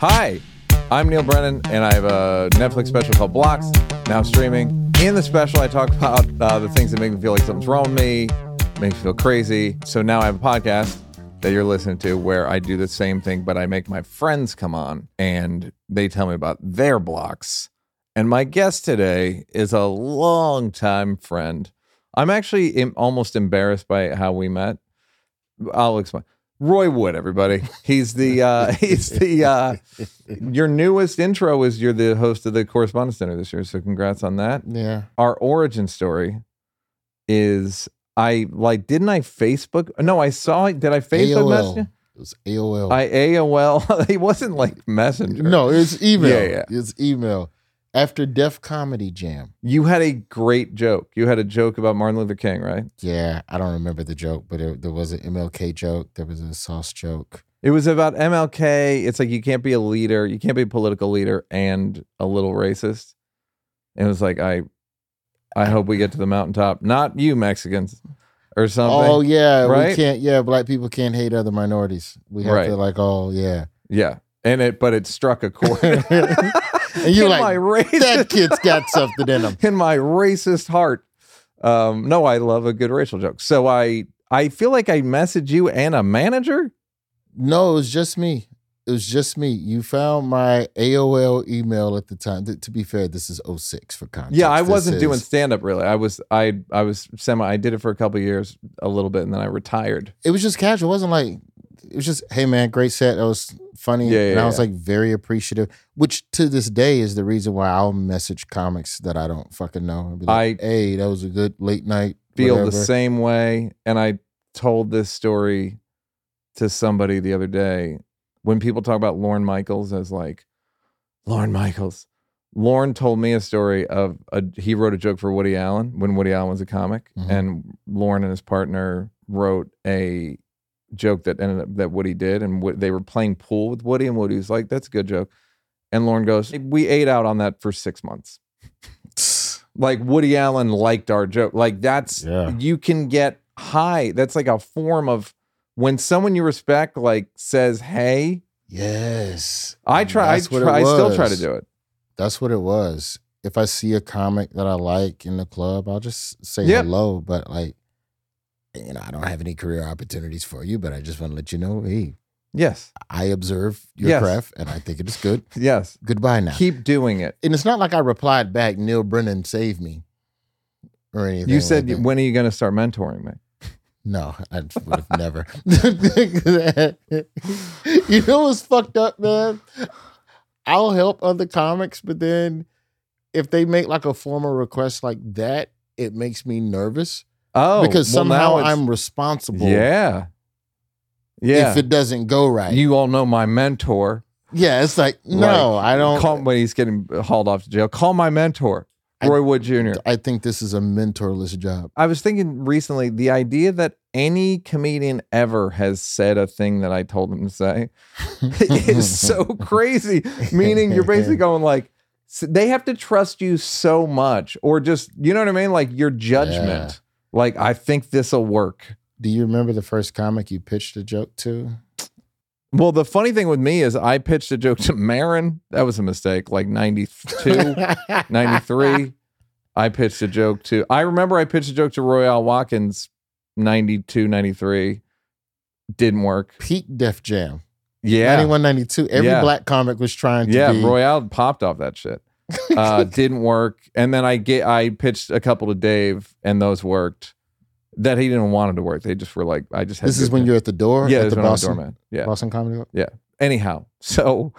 Hi, I'm Neal Brennan, and I have a Netflix special called Blocks, now streaming. In the special, I talk about uh, the things that make me feel like something's wrong with me, make me feel crazy. So now I have a podcast that you're listening to where I do the same thing, but I make my friends come on and they tell me about their blocks. And my guest today is a longtime friend. I'm actually almost embarrassed by how we met. I'll explain. Roy Wood, everybody. He's the uh he's the uh your newest intro is you're the host of the correspondence Center this year. So congrats on that. Yeah. Our origin story is I like didn't I Facebook no, I saw it. Did I Facebook message. It was AOL. I AOL. it wasn't like messenger. no, it's email. Yeah, yeah. It's email. After Def Comedy Jam. You had a great joke. You had a joke about Martin Luther King, right? Yeah, I don't remember the joke, but it, there was an MLK joke. There was a sauce joke. It was about MLK. It's like you can't be a leader, you can't be a political leader and a little racist. And it was like I I hope we get to the mountaintop. Not you Mexicans or something. Oh yeah, right? we can't. Yeah, black people can't hate other minorities. We have Right. to like, oh yeah. Yeah. And it but it struck a chord. And you're in like, my racist, that kid's got something in him. in my racist heart. Um, no, I love a good racial joke. So I I feel like I messaged you and a manager. No, it was just me. It was just me. You found my AOL email at the time. Th- to be fair, this is 06 for context. Yeah, I This wasn't is- doing stand up really. I was I I was semi I did it for a couple of years, a little bit, and then I retired. It was just casual. It wasn't like it was just, hey man, great set. That was funny. Yeah, and I was yeah. like very appreciative, which to this day is the reason why I'll message comics that I don't fucking know. and be like, I- hey, that was a good late night. feel the same way. And I told this story to somebody the other day when people talk about Lorne Michaels as like Lorne Michaels. Lorne told me a story of a, he wrote a joke for Woody Allen when Woody Allen was a comic, Mhm. and Lorne and his partner wrote a joke that ended up that Woody did, and Wo- they were playing pool with Woody, and Woody was like, "That's a good joke," and Lorne goes, "We ate out on that for six months." like Woody Allen liked our joke. Like that's Yeah. you can get high. That's like a form of when someone you respect like says, "Hey." Yes. I try. I, what try I still try to do it. That's what it was. If I see a comic that I like in the club, I'll just say Yep. hello. But like, you know, I don't have any career opportunities for you, but I just want to let you know, hey, Yes. I observe your Yes. craft and I think it is good. Yes. Goodbye now. Keep doing it. and it's not like I replied back, Neal Brennan saved me or anything. You like said, that. "When are you going to start mentoring me?" no, I would have never. you know what's fucked up, man? I'll help other comics, but then if they make like a formal request like that, it makes me nervous Oh, because well, somehow I'm responsible Yeah. Yeah. if it doesn't go right. you all know my mentor. yeah, it's like, no, I don't. Call when he's getting hauled off to jail. Call my mentor, I- Roy Wood Jr. I think this is a mentorless job. I was thinking recently the idea that any comedian ever has said a thing that I told them to say is so crazy. Meaning you're basically going like they have to trust you so much, or just you know what I mean, like your judgment. Like I think this will work. Do you remember the first comic you pitched a joke to? Well, the funny thing with me is I pitched a joke to Maron. That was a mistake. Like 92, 93. I pitched a joke to, I remember I pitched a joke to Royale Watkins 92, 93. Didn't work. Peak Def Jam. Yeah. 91, 92. Every Yeah. black comic was trying to Yeah. be. Royale popped off that shit. Uh, didn't work. And then I get, I pitched a couple to Dave and those worked. That he didn't want it to work. They just were like, I just had this is when you're at the door yeah, at the is when I'm a Boston, doorman. Yeah. Boston Comedy Club. Yeah. Anyhow so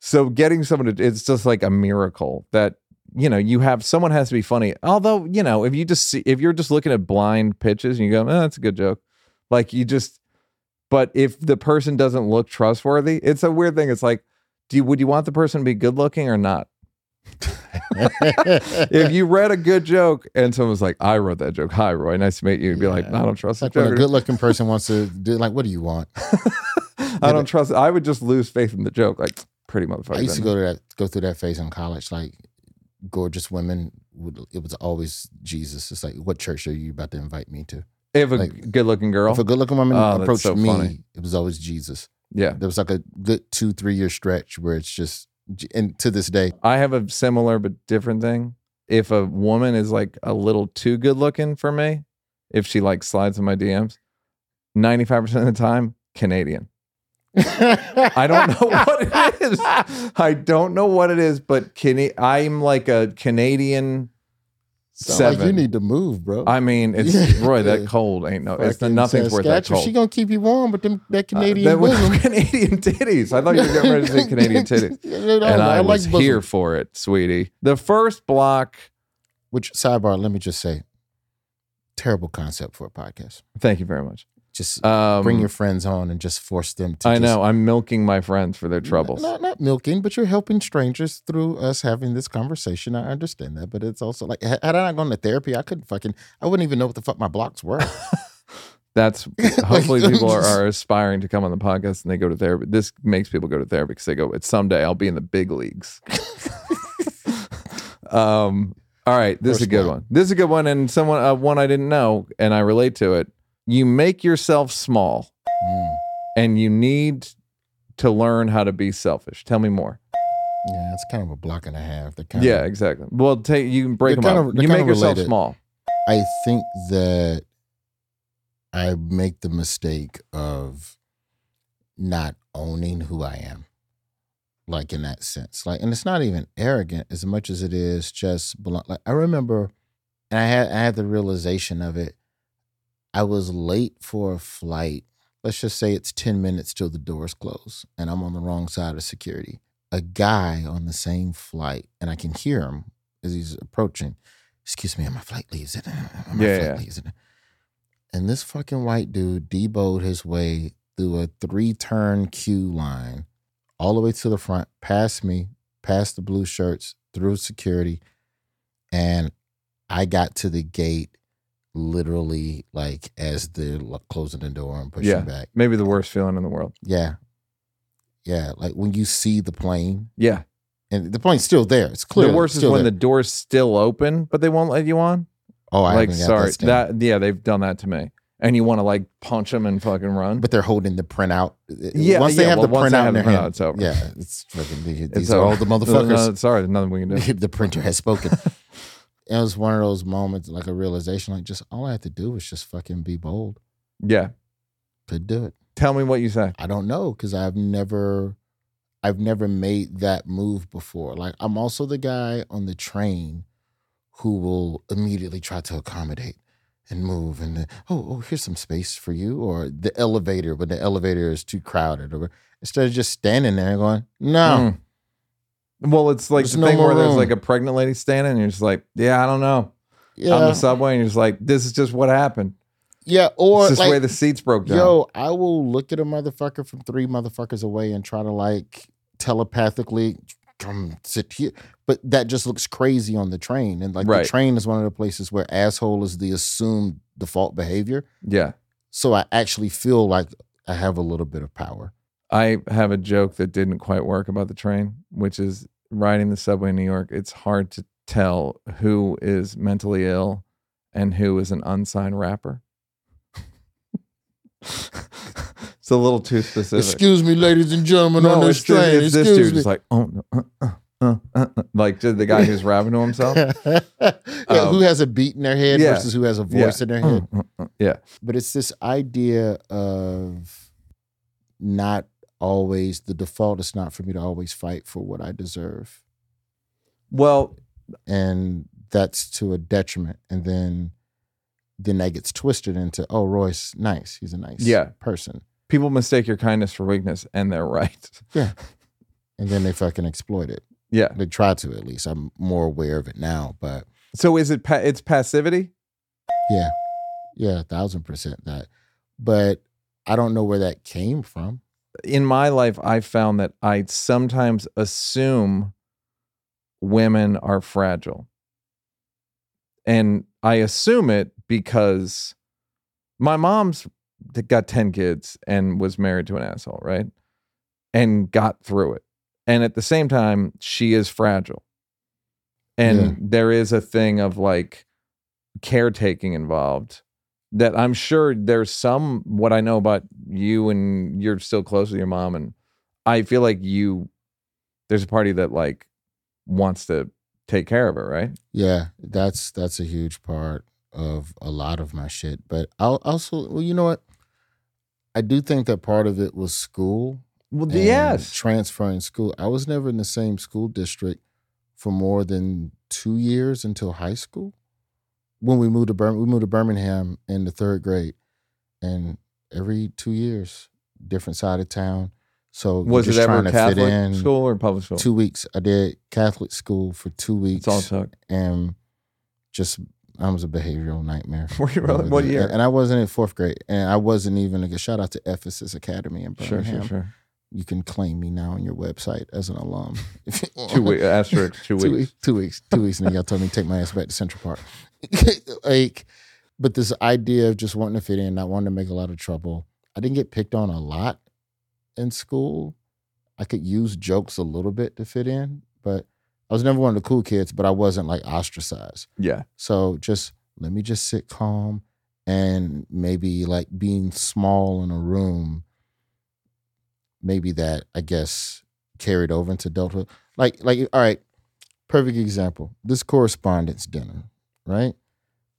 so getting someone to it's just like a miracle that you know you have someone has to be funny although you know if you just see if you're just looking at blind pitches and you go oh, that's a good joke like you just but if the person doesn't look trustworthy it's a weird thing it's like do you would you want the person to be good looking or not if you read a good joke and someone was like i wrote that joke hi roy nice to meet you you'd be like Yeah. no, i don't trust like when a good looking person wants to do like, what do you want? i don't trust i would just lose faith in the joke like pretty motherfucker I used to go to that go through that phase in college. Like gorgeous women would it was always Jesus. It's like, what church are you about to invite me to? If a Like, good looking girl. If a good looking woman Oh, approached so me, funny. it was always Jesus. Yeah. There was like a good two, three year stretch where it's just, and to this day, I have a similar but different thing. If a woman is like a little too good looking for me, if she like slides in my DMs, 95% of the time, Canadian. I don't know what it is. I don't know what it is, but Cana- I'm like a Canadian seven. like you need to move, bro. I mean, it's Yeah. Roy. That cold ain't no. It's Fucking nothing's worth that cold. She gonna keep you warm but them that Uh, Canadian that. Canadian titties. I thought you were getting ready to say Canadian titties, and I, was bosom. here for it, sweetie. The first block. Which sidebar? Let me just say, terrible concept for a podcast. Thank you very much. Just Um, bring your friends on and just force them to. I just- know. I'm milking my friends for their troubles. Not, not milking, but you're helping strangers through us having this conversation. I understand that, but it's also like had I not gone to therapy, I couldn't fucking, I wouldn't even know what the fuck my blocks were. That's hopefully Like, people are, are aspiring to come on the podcast and they go to therapy. This makes people go to therapy because they go, "It's someday I'll be in the big leagues." um. All right, this is a good block. one. This is a good one, and someone uh, one I didn't know, and I relate to it. You make yourself small, Mm. and you need to learn how to be selfish. Tell me more. Yeah, it's kind of a block and a half. They're kind Yeah, of, exactly. Well, take you can break them up. of- you make yourself related. small. I think that I make the mistake of not owning who I am. Like in that sense. Like and it's not even arrogant as much as it is just blunt. Like I remember and I had I had the realization of it. I was late for a flight. Let's just say it's 10 minutes till the doors close and I'm on the wrong side of security. A guy on the same flight, and I can hear him as he's approaching. Excuse me, my flight leaves it. My Yeah, flight leaves it. And this fucking white dude deboed his way through a three turn queue line all the way to the front, past me, past the blue shirts, through security. And I got to the gate literally like as they're closing the door and pushing Yeah. back. Maybe the uh, worst feeling in the world. Yeah. Yeah. Like when you see the plane Yeah. and the plane's still there. It's clear. the worst is when the door's still open, but they won't let you on. Oh, I like, haven't got sorry, that, that yeah, they've done that to me. And you want to like punch them and fucking run. but they're holding the printout. Uh, uh, yeah, once they yeah, have well, the printout in their hand, it's over. yeah, it's fucking. These It's are all the motherfuckers. no, sorry, there's nothing we can do. the printer has spoken. it was one of those moments, like a realization, like just all I had to do was just fucking be bold. Yeah. Could do it. Tell me what you say. I don't know because I've never, I've never made that move before. Like I'm also the guy on the train who will immediately try to accommodate and move and then, oh oh here's some space for you or the elevator but the elevator is too crowded or instead of just standing there and going no Mm. Well, it's like There's the no thing where there's like a pregnant lady standing, and you're just like, yeah, I don't know. yeah On the subway, and you're just like, this is just what happened. yeah or just the way the seats broke down. yo I will look at a motherfucker from three motherfuckers away and try to like telepathically come sit here but that just looks crazy on the train and like Right. the train is one of the places where asshole is the assumed default behavior yeah. so I actually feel like I have a little bit of power I have a joke that didn't quite work about the train, which is riding the subway in New York. It's hard to tell who is mentally ill and who is an unsigned rapper. it's a little too specific. excuse me ladies and gentlemen on no, this it's, this, train it's this excuse dude just like, oh, no, uh, uh, uh, uh, uh," like the guy who's rapping to himself. yeah, Um, who has a beat in their head yeah. versus who has a voice in their head Uh, uh, yeah. but it's this idea of not always the default is not for me to always fight for what I deserve. Well, And that's to a detriment. And then then that gets twisted into, oh, Roy's nice. He's a nice Yeah. person. people mistake your kindness for weakness, and they're right. Yeah. And then they fucking exploit it. Yeah. They try to at least. I'm more aware of it now. But So is it? Pa- it's passivity. yeah. Yeah, a thousand percent that. But I don't know where that came from. In my life, I found that I sometimes assume women are fragile. And I assume it because my mom's got 10 kids and was married to an asshole, right? And got through it. And at the same time, she is fragile. And Yeah. there is a thing of like caretaking involved that I'm sure there's some what I know about you and you're still close with your mom and I feel like you there's a party that like wants to take care of her, right? Yeah, that's that's a huge part of a lot of my shit. But I'll also, well, you know what? I do think that part of it was school. Well, yes. transferring school. I was never in the same school district for more than two years until high school. When we moved to Bir- we moved to Birmingham in the third grade, and every two years, different side of town. So Was it ever trying to fit Catholic in. school or public school? Two weeks. I did Catholic school for two weeks That's all took. and just I was a behavioral nightmare. Were you really? What year? And I wasn't in fourth grade, and I wasn't even a shout out to Ephesus Academy in Sure, Birmingham. sure, sure. You can claim me now on your website as an alum. Two weeks, asterisk, two two weeks. weeks, two weeks, two weeks, and then y'all told me to take my ass back to Central Park. like, but this idea of just wanting to fit in, not wanting to make a lot of trouble. I didn't get picked on a lot in school. I could use jokes a little bit to fit in, but I was never one of the cool kids. But I wasn't like ostracized. Yeah. So just let me just sit calm and maybe like being small in a room, maybe that I guess carried over into adulthood. Like, like, all right, perfect example. This correspondence dinner, right?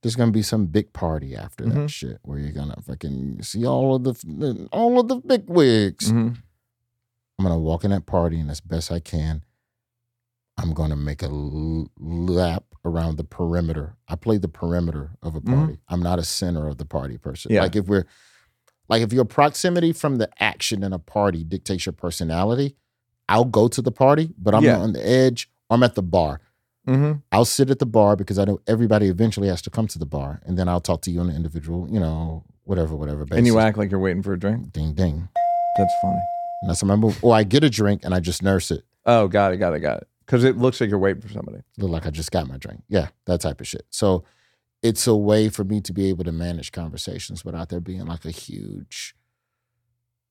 There's gonna be some big party after that Mhm. shit where you're gonna fucking see all of the all of the big wigs. Mhm. I'm gonna walk in that party and as best I can, I'm gonna make a l- lap around the perimeter. I play the perimeter of a Mhm. party. I'm not a center of the party person. Yeah. Like if we're like if your proximity from the action in a party dictates your personality, I'll go to the party, but I'm Yeah. on the edge. I'm at the bar. Mhm. I'll sit at the bar because I know everybody eventually has to come to the bar, and then I'll talk to you on an individual, you know, whatever, whatever. Basis. And you act like you're waiting for a drink. ding ding. That's funny. And that's my move. Or I get a drink and I just nurse it. Oh, got it, got it, got it. Because it looks like you're waiting for somebody. look like I just got my drink. Yeah, that type of shit. So it's a way for me to be able to manage conversations without there being like a huge,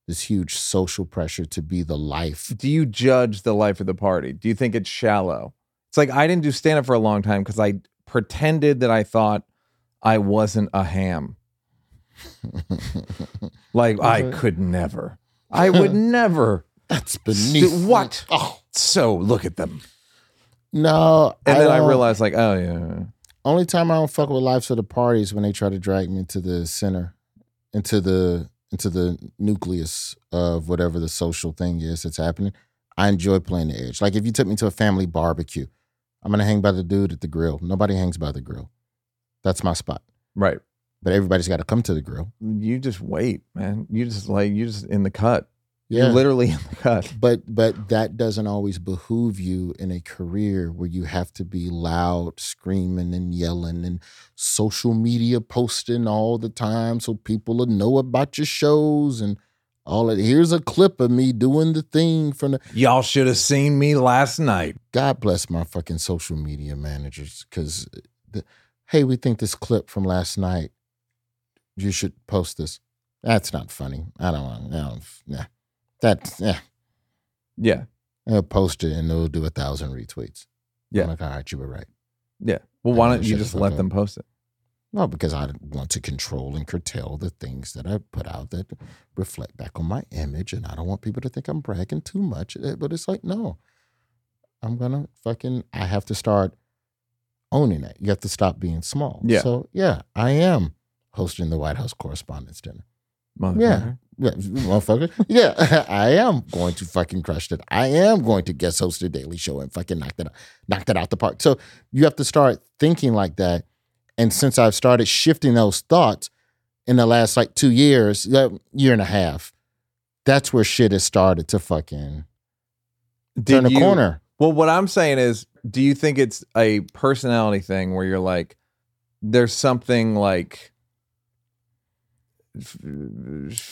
this huge social pressure to be the life. Do you judge the life of the party? Do you think it's shallow? It's like I didn't do stand up for a long time because I pretended that I thought I wasn't a ham. Like I could never. I would never. That's beneath what? Oh So look at them. no! And then I don't- realized, like, oh yeah, only time I don't fuck with lives of the parties when they try to drag me into the center, into the into the nucleus of whatever the social thing is that's happening. I enjoy playing the edge. Like if you took me to a family barbecue, I'm gonna hang by the dude at the grill. Nobody hangs by the grill. That's my spot. right. But everybody's got to come to the grill. You just wait, man. You just like you just in the cut. Yeah. You're literally in the cut. but but that doesn't always behoove you in a career where you have to be loud, screaming and yelling and social media posting all the time so people will know about your shows and all that. Here's a clip of me doing the thing from the Y'all should have seen me last night. God bless my fucking social media managers because hey, we think this clip from last night, you should post this. That's not funny. I don't want. Nah. That yeah. Yeah. They'll post it and it'll do a thousand retweets. Yeah. I'm like, all right, you were right. Yeah. Well, why don't you just let them post it? No, because I want to control and curtail the things that I put out that reflect back on my image, and I don't want people to think I'm bragging too much. Eh, But it's like, no, I'm gonna fucking. I have to start owning it. You have to stop being small. Yeah. So yeah, I am hosting the White House Correspondents' Dinner. Motherfucker. Yeah, motherfucker. Yeah, I am going to fucking crush it. I am going to guest host the Daily Show and fucking knock that out, knock that out the park. So you have to start thinking like that. And since I've started shifting those thoughts in the last like two years, year and a half, that's where shit has started to fucking turn Did the you- corner. Well, what I'm saying is, do you think it's a personality thing where you're like, there's something like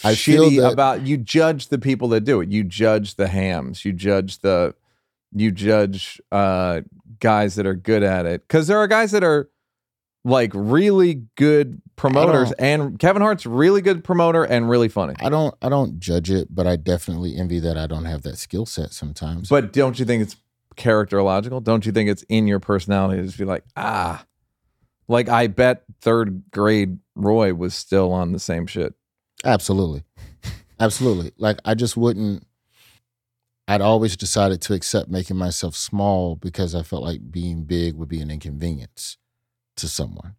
I feel that- about you judge the people that do it. You judge the hams. You judge the you judge uh guys that are good at it because there are guys that are like really good promoters and Kevin Hart's really good promoter and really funny. I don't I don't judge it, but I definitely envy that I don't have that skill set sometimes. But don't you think it's characterological? Don't you think it's in your personality to just be like, ah, like I bet third grade Roy was still on the same shit. Absolutely. Absolutely. Like I just wouldn't I'd always decided to accept making myself small because I felt like being big would be an inconvenience to someone.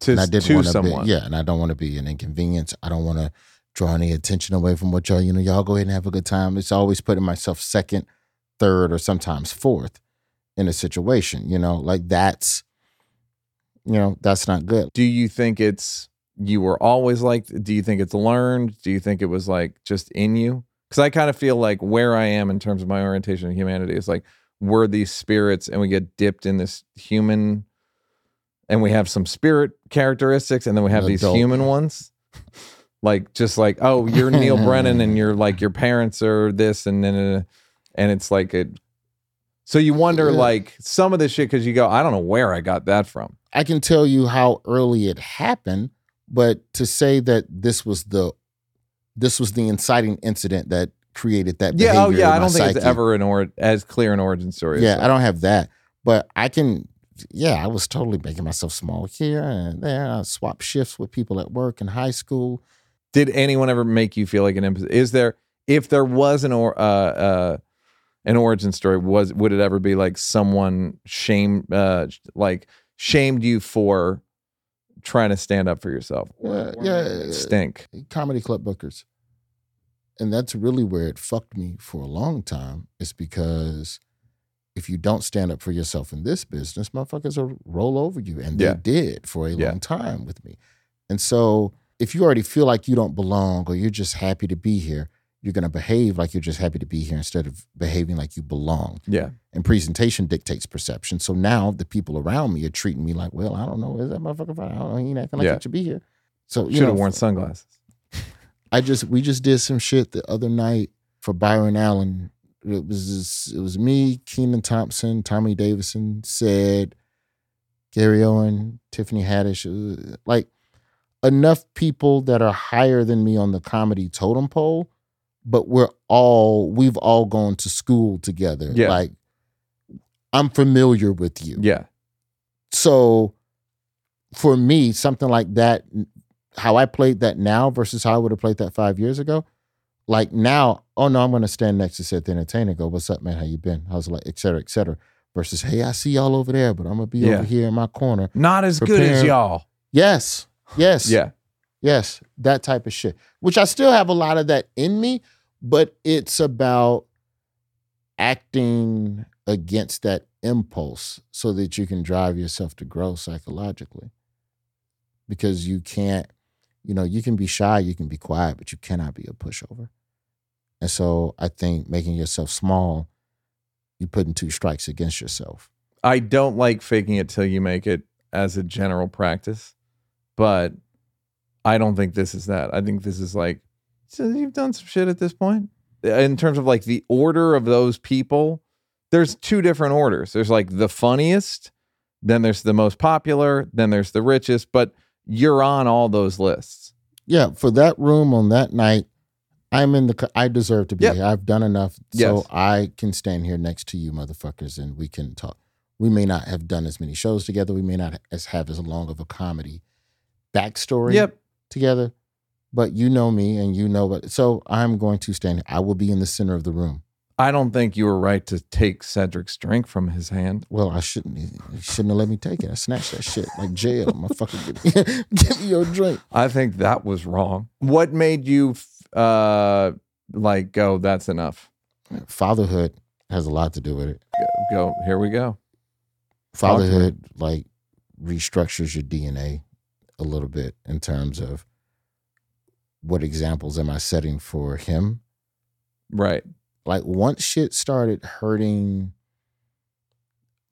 To, and I didn't to someone. be yeah, and I don't want to be an inconvenience. I don't want to draw any attention away from what y'all, you know, y'all go ahead and have a good time. It's always putting myself second, third, or sometimes fourth in a situation, you know, like that's you know, that's not good. Do you think it's you were always like do you think it's learned? Do you think it was like just in you? Cuz I kind of feel like where I am in terms of my orientation to humanity is like we're these spirits and we get dipped in this human and we have some spirit characteristics and then we have these adult. human ones. like just like oh you're Neal Brennan and you're like your parents are this and then and it's like it so you wonder Yeah. like some of this shit cuz you go I don't know where I got that from. I can tell you how early it happened, but to say that this was the this was the inciting incident that created that Yeah, oh yeah, I don't think it's ever an or as clear an origin story. as Yeah, that. I don't have that, but I can. Yeah, I was totally making myself small here and there. I swap shifts with people at work in high school. Did anyone ever make you feel like an imp- is there if there was an or uh uh an origin story was would it ever be like someone shame uh like shamed you for trying to stand up for yourself? Yeah, yeah. Stink. comedy club bookers. And that's really where it fucked me for a long time, is because if you don't stand up for yourself in this business, motherfuckers will roll over you. And they Yeah. did for a Yeah. long time with me. And so if you already feel like you don't belong or you're just happy to be here, you're going to behave like you're just happy to be here instead of behaving like you belong. Yeah. And presentation dictates perception. So now the people around me are treating me like, well, I don't know, is that motherfucker fine? I don't know, he ain't acting like Yeah. he should be here. So you Should have worn sunglasses. I just we just did some shit the other night for Byron Allen. It was just, it was me, Kenan Thompson, Tommy Davidson, said Gary Owen, Tiffany Haddish, like enough people that are higher than me on the comedy totem pole, but we're all we've all gone to school together. Yeah. Like I'm familiar with you. Yeah. So for me, something like that, how I played that now versus how I would have played that five years ago, like now, oh no, I'm gonna stand next to Seth the Entertainer go, What's up, man? How you been? How's it like, et cetera, et cetera. Versus, hey, I see y'all over there, but I'm gonna be Yeah. over here in my corner. Not as good as y'all. Yes. Yes. Yeah. Yes. That type of shit. Which I still have a lot of that in me, but it's about acting against that impulse so that you can drive yourself to grow psychologically. Because you can't, you know, you can be shy, you can be quiet, but you cannot be a pushover. And so I think making yourself small, you're putting two strikes against yourself. I don't like faking it till you make it as a general practice, but I don't think this is that. I think this is like, so you've done some shit at this point. Eh, in terms of like the order of those people, there's two different orders. There's like the funniest, then there's the most popular, then there's the richest, but you're on all those lists. Yeah, for that room on that night, I'm in the. I deserve to be Yep. here. I've done enough, so I can stand here next to you, motherfuckers, and we can talk. We may not have done as many shows together. We may not as have as long of a comedy backstory Yep. Together, but you know me, and you know what. So I'm going to stand. I will be in the center of the room. I don't think you were right to take Cedric's drink from his hand. Well, I shouldn't. He shouldn't have let me take it. I snatched that shit like jail. Motherfucker, give me, give me your drink. I think that was wrong. What made you uh like go that's enough? Fatherhood has a lot to do with it. Go, go here we go. Talk to me. fatherhood like restructures your DNA a little bit in terms of what examples am I setting for him? Right. Like once shit started hurting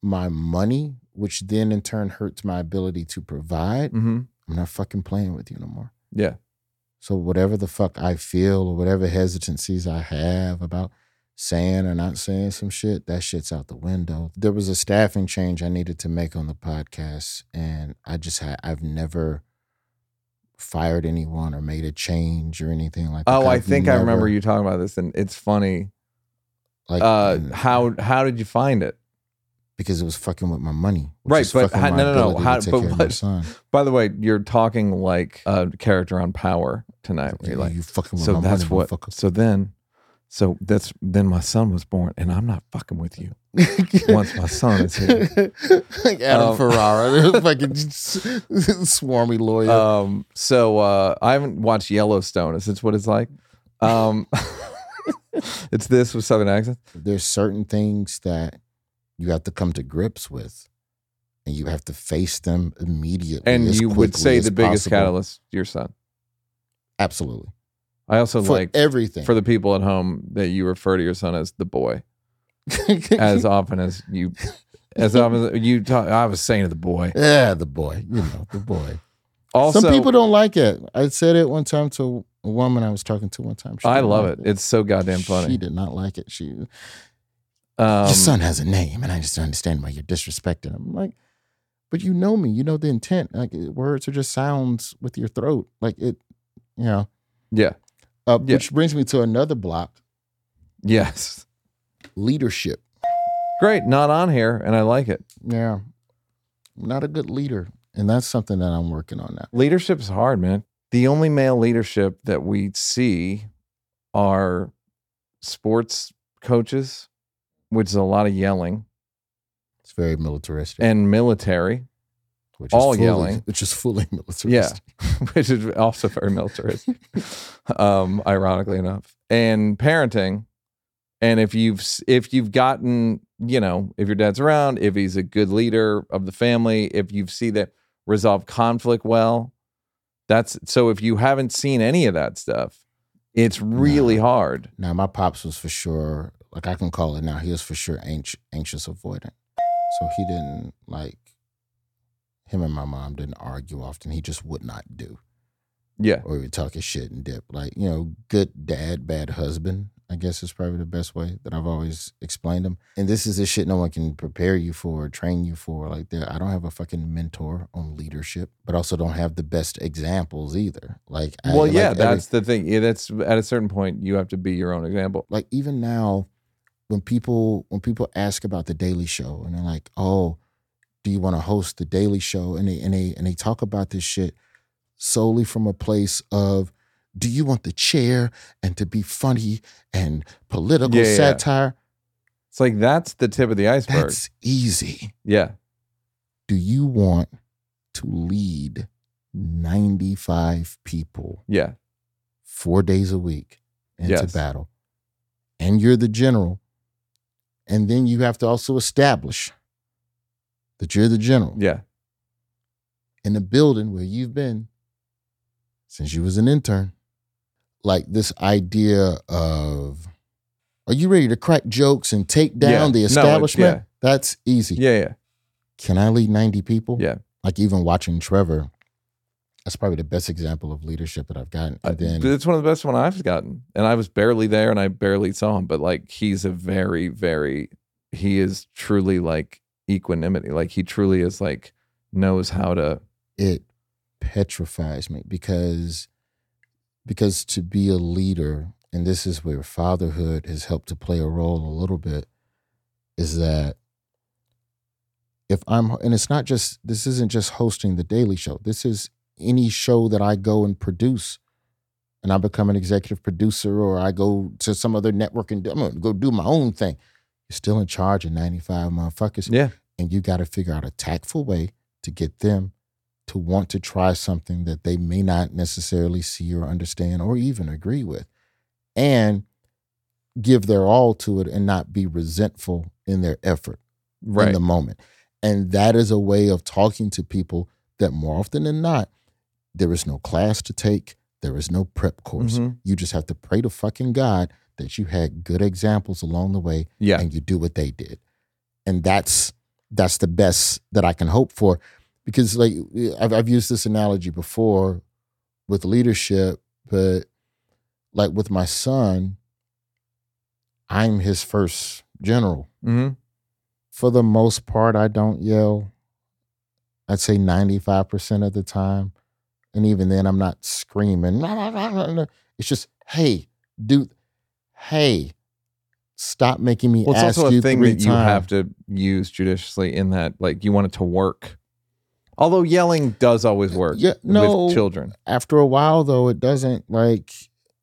my money, which then in turn hurts my ability to provide, Mm-hmm. I'm not fucking playing with you no more. Yeah. So whatever the fuck I feel or whatever hesitancies I have about saying or not saying some shit, that shit's out the window. There was a staffing change I needed to make on the podcast, and I just had I've never fired anyone or made a change or anything like that. Oh, I think I remember you talking about this, and it's funny. Like Uh, mm, how how did you find it? because it was fucking with my money. Right, but fucking how- my no, no, no, how- but care of my what- By the way, you're talking like a character on Power tonight. Like, you fucking with so that's money, what. So then, so that's then my son was born, and I'm not fucking with you once my son is here. like Adam Um, Ferrara, fucking swarmy lawyer. Um, so uh, I haven't watched Yellowstone. Is this what it's like? Um, it's this with Southern accent. There's certain things that you have to come to grips with, and you have to face them immediately. And you would say the biggest possible. catalyst, your son. Absolutely. I also For like everything. for the people at home that you refer to your son as the boy as often as you as often as you talk. I was saying to the boy. yeah, the boy. You know, the boy. Also, Some people don't like it. I said it one time to a woman I was talking to one time. She I love like it. It's so goddamn funny. She did not like it. She Um, your son has a name, and I just don't understand why you're disrespecting him. I'm like, but you know me, you know the intent. Like words are just sounds with your throat. Like it, you know. Yeah. Uh, Yeah. Which brings me to another block: Yes. leadership. Great. Not on here, and I like it. Yeah, not a good leader, and that's something that I'm working on now. Leadership is hard, man. The only male leadership that we see are sports coaches, which is a lot of yelling, It's very militaristic. and military, which all fully, yelling. which is fully militaristic. Yeah. which is also very militaristic, um, ironically enough, and parenting. And if you've if you've gotten you know if your dad's around, if he's a good leader of the family, if you've see that resolve conflict well, that's so. If you haven't seen any of that stuff, it's really No. hard. Now my pops was for sure, like I can call it now. He was for sure anxious, anxious avoidant. So he didn't like him and my mom didn't argue often. He just would not do, Yeah, or he would talk his shit and dip. Like you know, good dad, bad husband. I guess is probably the best way that I've always explained him. And this is the shit no one can prepare you for, or train you for. Like there, I don't have a fucking mentor on leadership, but also don't have the best examples either. Like I- well, like yeah, every- that's the thing. Yeah, that's at a certain point you have to be your own example. like even now when people when people ask about the daily show and they're like oh do you want to host the daily show? And they and they and they talk about this shit solely from a place of do you want the chair and to be funny and political Yeah, yeah, yeah. satire? It's like that's the tip of the iceberg. that's easy. Yeah, do you want to lead 95 people yeah, four days a week into Yes. battle, and you're the general, and then you have to also establish that you're the general yeah. in the building where you've been since you was an intern. Like this idea of, are you ready to crack jokes and take down Yeah. The establishment? yeah. That's easy. Yeah, yeah, Can I lead 90 people? yeah. Like even watching Trevor, that's probably the best example of leadership that I've gotten. Uh, and then it's one of the best one I've gotten, and I was barely there, and I barely saw him. But like, he's a very, very, he is truly like equanimity. Like he truly is like knows how to. it petrifies me because because to be a leader and this is where fatherhood has helped to play a role a little bit is that if I'm and it's not just this isn't just hosting the daily show this is any show that I go and produce and I become an executive producer or I go to some other network and I'm gonna go do my own thing you're still in charge of 95 motherfuckers Yeah, and you got to figure out a tactful way to get them to want to try something that they may not necessarily see or understand or even agree with and give their all to it and not be resentful in their effort right. in the moment and that is a way of talking to people that more often than not there is no class to take there is no prep course Mhm. you just have to pray to fucking god that you had good examples along the way Yeah, and you do what they did. And that's that's the best that i can hope for because like i've, I've used this analogy before with leadership but like with my son i'm his first general. Hmm for the most part i don't yell. I'd say 95% of the time. And even then i'm not screaming. It's just hey dude hey stop making me Well, it's ask also a you thing that you have to use judiciously in that, like, you want it to work. Although yelling does always work Yeah, no. with children. After a while, though, it doesn't like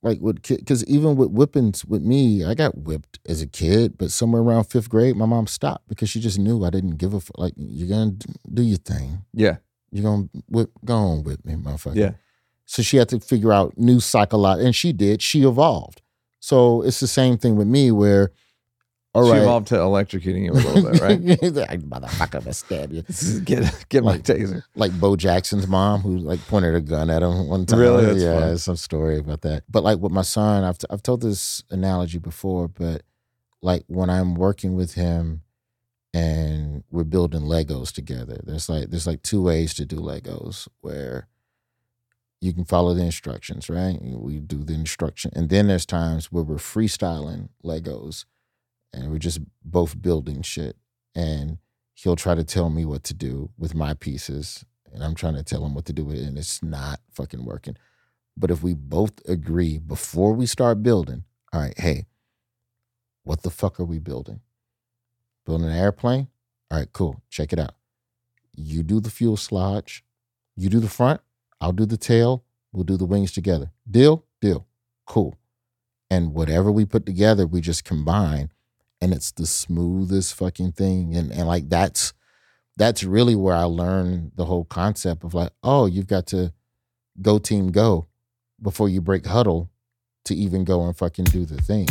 like with because even with whippings with me, I got whipped as a kid, but somewhere around fifth grade, my mom stopped because she just knew I didn't give a fuck. Like you're gonna do your thing. Yeah. You're gonna whip, go on with me, motherfucker. Yeah. So she had to figure out new psychological, and she did. She evolved. So it's the same thing with me, where all she right, evolved to electrocuting you a little bit, right? like, motherfucker, I'm gonna stab you. get get my Like- taser. Like Bo Jackson's mom, who like pointed a gun at him one time. Really? That's yeah, some story about that. But like with my son, I've I've told this analogy before, but like when I'm working with him and we're building Legos together, there's like there's like two ways to do Legos where you can follow the instructions, right? We do the instruction, and then there's times where we're freestyling Legos, and we're just both building shit, and he'll try to tell me what to do with my pieces, and I'm trying to tell him what to do with it, and it's not fucking working. But if we both agree before we start building, all right, hey, what the fuck are we building? Building an airplane? All right, cool. Check it out. You do the fuel sludge, you do the front, I'll do the tail, we'll do the wings together. Deal? Deal. Cool. And whatever we put together, we just combine and it's the smoothest fucking thing. And and like that's that's really where I learned the whole concept of like, oh, you've got to go team go before you break huddle to even go and fucking do the thing.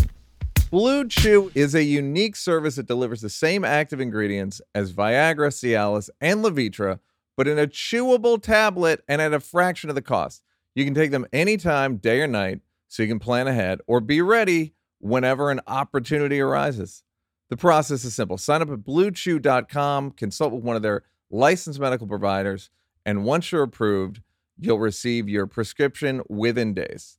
Blue Chew is a unique service that delivers the same active ingredients as Viagra, Cialis, and Levitra, but in a chewable tablet and at a fraction of the cost. You can take them anytime, day or night, so you can plan ahead or be ready whenever an opportunity arises. The process is simple. Sign up at bluechew.com, consult with one of their licensed medical providers, and once you're approved, you'll receive your prescription within days.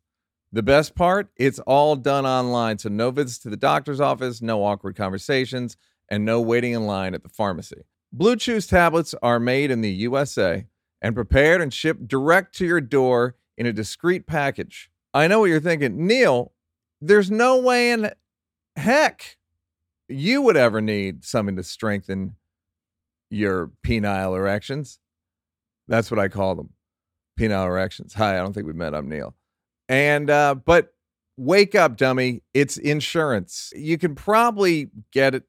The best part, it's all done online, so no visits to the doctor's office, no awkward conversations, and no waiting in line at the pharmacy. Blue Chew's tablets are made in the USA and prepared and shipped direct to your door in a discreet package. I know what you're thinking, Neal, there's no way in heck you would ever need something to strengthen your penile erections. That's what I call them. Penile erections. Hi, I don't think we've met. I'm Neal. And uh, but wake up, dummy. It's insurance. You can probably get it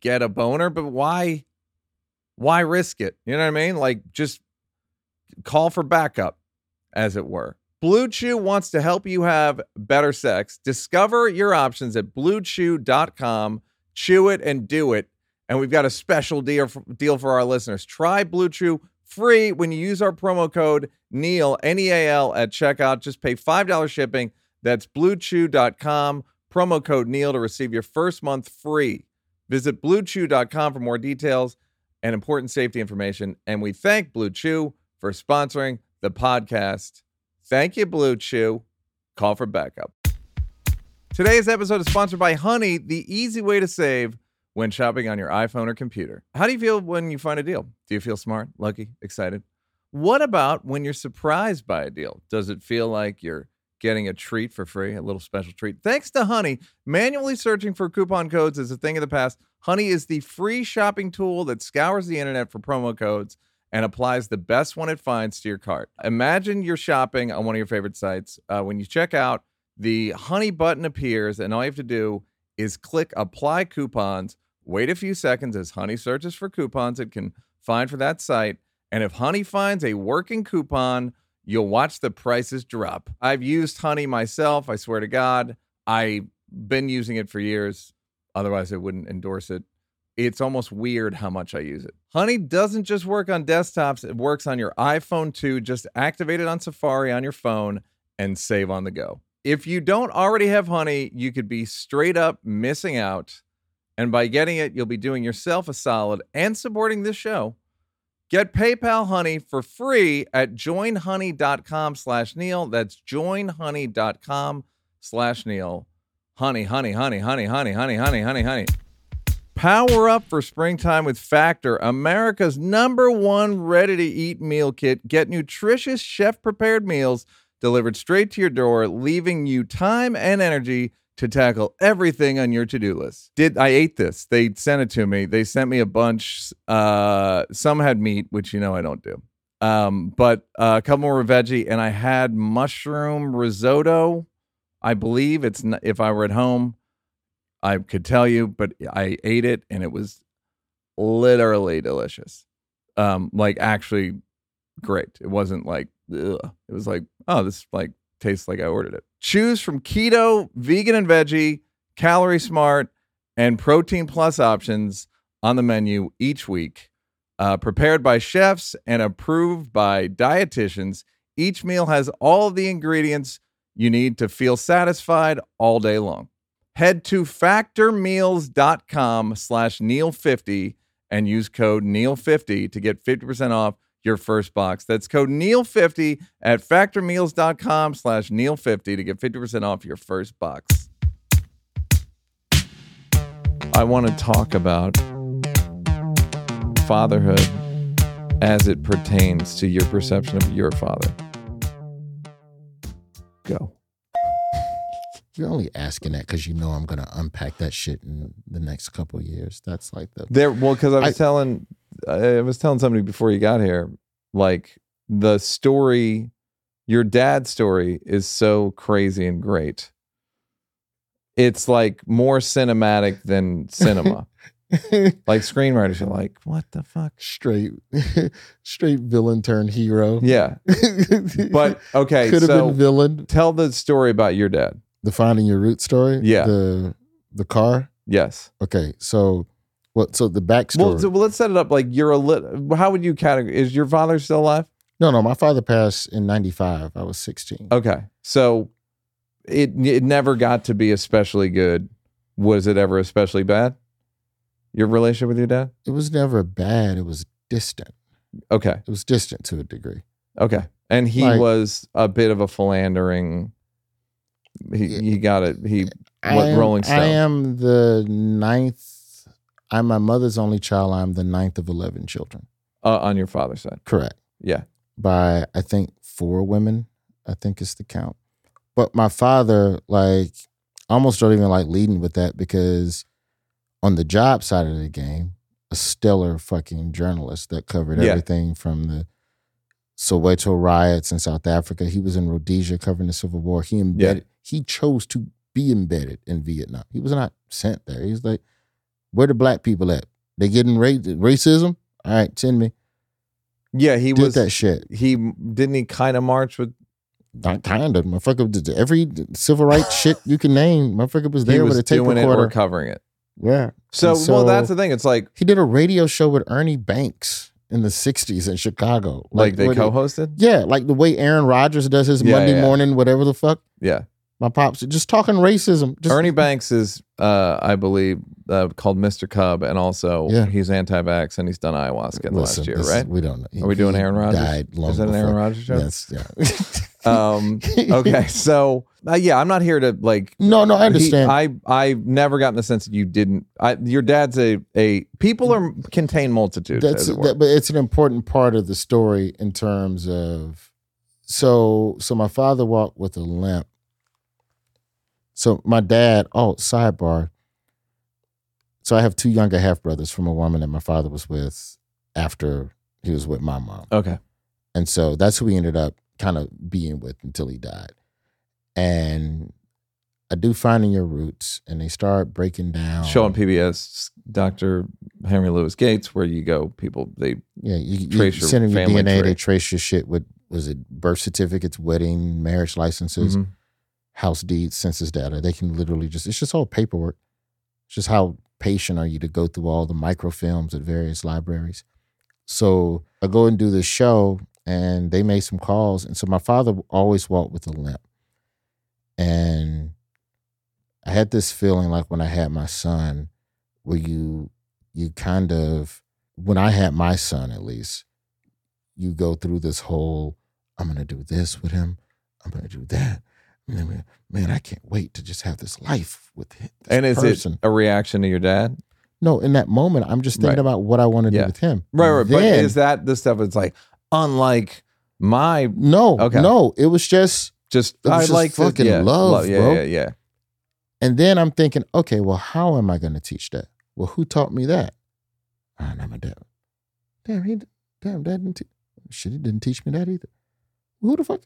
get a boner, but why why risk it? You know what I mean? Like just call for backup, as it were. Blue Chew wants to help you have better sex. Discover your options at bluechew.com. Chew it and do it. And we've got a special deal for, deal for our listeners. Try Blue Chew free when you use our promo code Neal, N E A L, at checkout. Just pay $5 shipping. That's bluechew.com. Promo code Neal to receive your first month free. Visit bluechew.com for more details and important safety information. And we thank Blue Chew for sponsoring the podcast. Thank you, Blue Chew. Call for backup. Today's episode is sponsored by Honey, the easy way to save when shopping on your iPhone or computer. How do you feel when you find a deal? Do you feel smart, lucky, excited? What about when you're surprised by a deal? Does it feel like you're getting a treat for free, a little special treat? Thanks to Honey, manually searching for coupon codes is a thing of the past. Honey is the free shopping tool that scours the internet for promo codes and applies the best one it finds to your cart. Imagine you're shopping on one of your favorite sites. Uh, when you check out, the Honey button appears, and all you have to do is click Apply Coupons. Wait a few seconds as Honey searches for coupons it can find for that site. And if Honey finds a working coupon, you'll watch the prices drop. I've used Honey myself. I swear to God, I've been using it for years. Otherwise, I wouldn't endorse it. It's almost weird how much I use it. Honey doesn't just work on desktops, it works on your iPhone too. Just activate it on Safari on your phone and save on the go. If you don't already have Honey, you could be straight up missing out. And by getting it, you'll be doing yourself a solid and supporting this show. Get PayPal Honey for free at joinhoney.com slash Neal. That's joinhoney.com slash Neal. Honey, honey, honey, honey, honey, honey, honey, honey, honey. Power up for springtime with Factor, America's number one ready to eat meal kit. Get nutritious chef prepared meals delivered straight to your door, leaving you time and energy to tackle everything on your to-do list. Did I ate this? They sent it to me. They sent me a bunch. Uh, some had meat, which you know I don't do. Um, but uh, a couple more were veggie, and I had mushroom risotto. I believe it's n- if I were at home, I could tell you, but I ate it and it was literally delicious. Um, like actually great. It wasn't like ugh. it was like oh this like tastes like I ordered it. Choose from keto, vegan and veggie, calorie smart, and protein plus options on the menu each week. Uh, prepared by chefs and approved by dietitians, each meal has all the ingredients you need to feel satisfied all day long. Head to factormeals.com slash Neal50 and use code Neal50 to get 50% off your first box. That's code Neal50 at factormeals.com slash Neal50 to get 50% off your first box. I want to talk about fatherhood as it pertains to your perception of your father. Go. You're only asking that because you know I'm gonna unpack that shit in the next couple of years. That's like the There, well, because I was I- telling, I was telling somebody before you got here, like the story, your dad's story is so crazy and great. It's like more cinematic than cinema. like screenwriters are like, what the fuck? straight, straight villain turned hero. Yeah, but okay, could have so been villain. tell the story about your dad. The finding your root story. Yeah. The the car. Yes. Okay, so what? So the backstory. Well, so, well, let's set it up. Like you're a lit. How would you categorize? Is your father still alive? no, no. My father passed in '95. I was 16. Okay, so it it never got to be especially good. Was it ever especially bad? Your relationship with your dad? It was never bad. It was distant. Okay, It was distant to a degree. okay, and he Like- was a bit of a philandering. He he got it. He I What, am, Rolling Stone? I am the ninth. I'm my mother's only child. I'm the ninth of 11 children. uh, on your father's side. Correct. Yeah. By I think four women. I think is the count. But my father, like, almost don't even like leading with that because on the job side of the game, a stellar fucking journalist that covered Yeah. everything from the Soweto riots in South Africa. He was in Rhodesia covering the Civil War. He embedded. He chose to be embedded in Vietnam. He was not sent there. He's like, where the black people at? They getting ra- racism? All right, send me. Yeah, he Did was. that shit. He didn't he kind of march with. Not kind of. Motherfucker, did every civil rights shit you can name, motherfucker was He there was with a tape doing it recorder. or covering it. yeah. So, And well, that's the thing. It's like He did a radio show with Ernie Banks in the 60s in Chicago. like, they he- co-hosted. Yeah, like the way Aaron Rodgers does his Yeah, Monday yeah. morning, whatever the fuck. Yeah, My pops just talking racism. Just, Ernie Banks is, uh, I believe, uh, called Mr. Cub, and also Yeah. he's anti-vax and he's done ayahuasca in the Listen, last year, this- right? We don't know. Are we doing Aaron Rodgers? Died long Is that an before. Aaron Rodgers joke? Yes, yeah. Um, okay, so uh, yeah, I'm not here to like. No, no, I understand. He, I I never gotten the sense that you didn't. I your dad's a a people are contain multitudes. That's it that, but it's an important part of the story in terms of so so my father walked with a limp. So my dad, oh, sidebar. So I have two younger half brothers from a woman that my father was with after he was with my mom. okay, And so that's who we ended up kind of being with until he died. And I do finding your roots and they start breaking down. show on PBS, Dr. Henry Louis Gates, where you go, people they Yeah, you, you trace your send them your DNA, tree. they trace your shit with was it birth certificates, wedding, marriage licenses, Mhm. House deeds, census data. They can literally just it's just all paperwork. It's just how patient are you to go through all the microfilms at various libraries. So I go and do this show and they made some calls. And so my father always walked with a limp. And I had this feeling like when I had my son, where you you kind of when I had my son at least, you go through this whole I'm gonna do this with him, I'm gonna do that. Then, man, I can't wait to just have this life with him. this and is person. it a reaction to your dad? No, in that moment, I'm just thinking Right. about what I want to Yeah. do with him. Right, right. but is that the stuff? It's like unlike my no, Okay. no. It was just just It was I just like fucking yeah, love, yeah, bro. yeah, yeah. And then I'm thinking, okay, well, how am I going to teach that? Well, who taught me that? Ah, not my dad. Damn, he, damn, dad didn't teach. Shit, he didn't teach me that either. Who the fuck?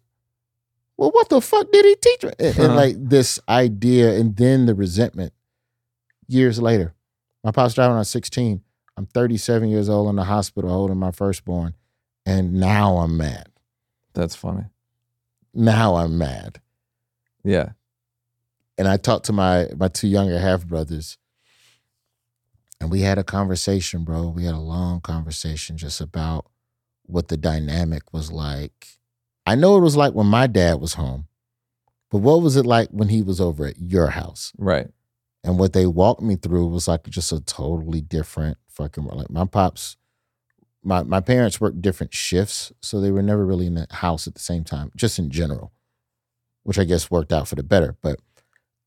Well, what the fuck did he teach me? And, and Uh-huh. like this idea, and then the resentment. Years later, my pops died when I was 16. I'm 37 years old in the hospital holding my firstborn, and now I'm mad. That's funny. Now I'm mad. Yeah. and I talked to my my two younger half brothers, and we had a conversation, bro. We had a long conversation just about what the dynamic was like. I know it was like when my dad was home, but what was it like when he was over at your house? Right. And what they walked me through was like just a totally different fucking like my pops. My my parents worked different shifts, so they were never really in the house at the same time, just in general, which I guess worked out for the better. But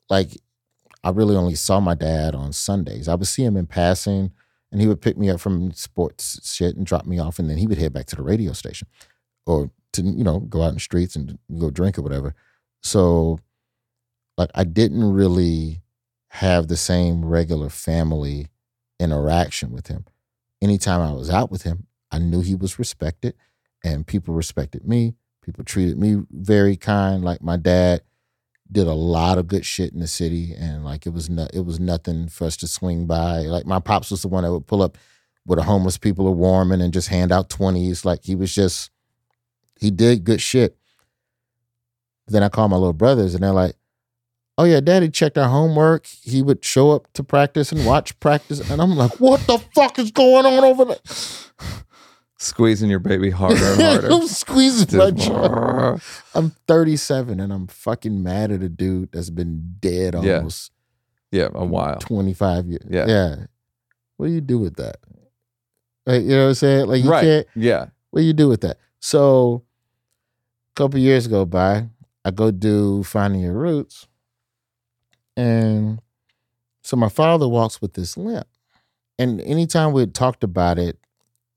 like, I really only saw my dad on Sundays. I would see him in passing, and he would pick me up from sports shit and drop me off, and then he would head back to the radio station, or to you know go out in the streets and go drink or whatever. So, like, I didn't really have the same regular family interaction with him. Anytime I was out with him, I knew he was respected and people respected me. People treated me very kind. Like my dad did a lot of good shit in the city and like it was no, it was nothing for us to swing by. Like my pops was the one that would pull up where the homeless people are warming and just hand out 20s. Like he was just he did good shit. Then I called my little brothers and they're like, oh yeah, daddy checked our homework. He would show up to practice and watch practice. And I'm like, what the fuck is going on over there? Squeezing your baby harder and harder. I'm squeezing my jaw. I'm 37 and I'm fucking mad at a dude that's been dead Yeah. almost yeah, a while. 25 years. Yeah. Yeah. What do you do with that? Like, you know what I'm saying? Like you Right. can't Yeah. what do you do with that? So a couple years go by, I go do finding your roots. And so my father walks with this limp. And anytime we talked about it,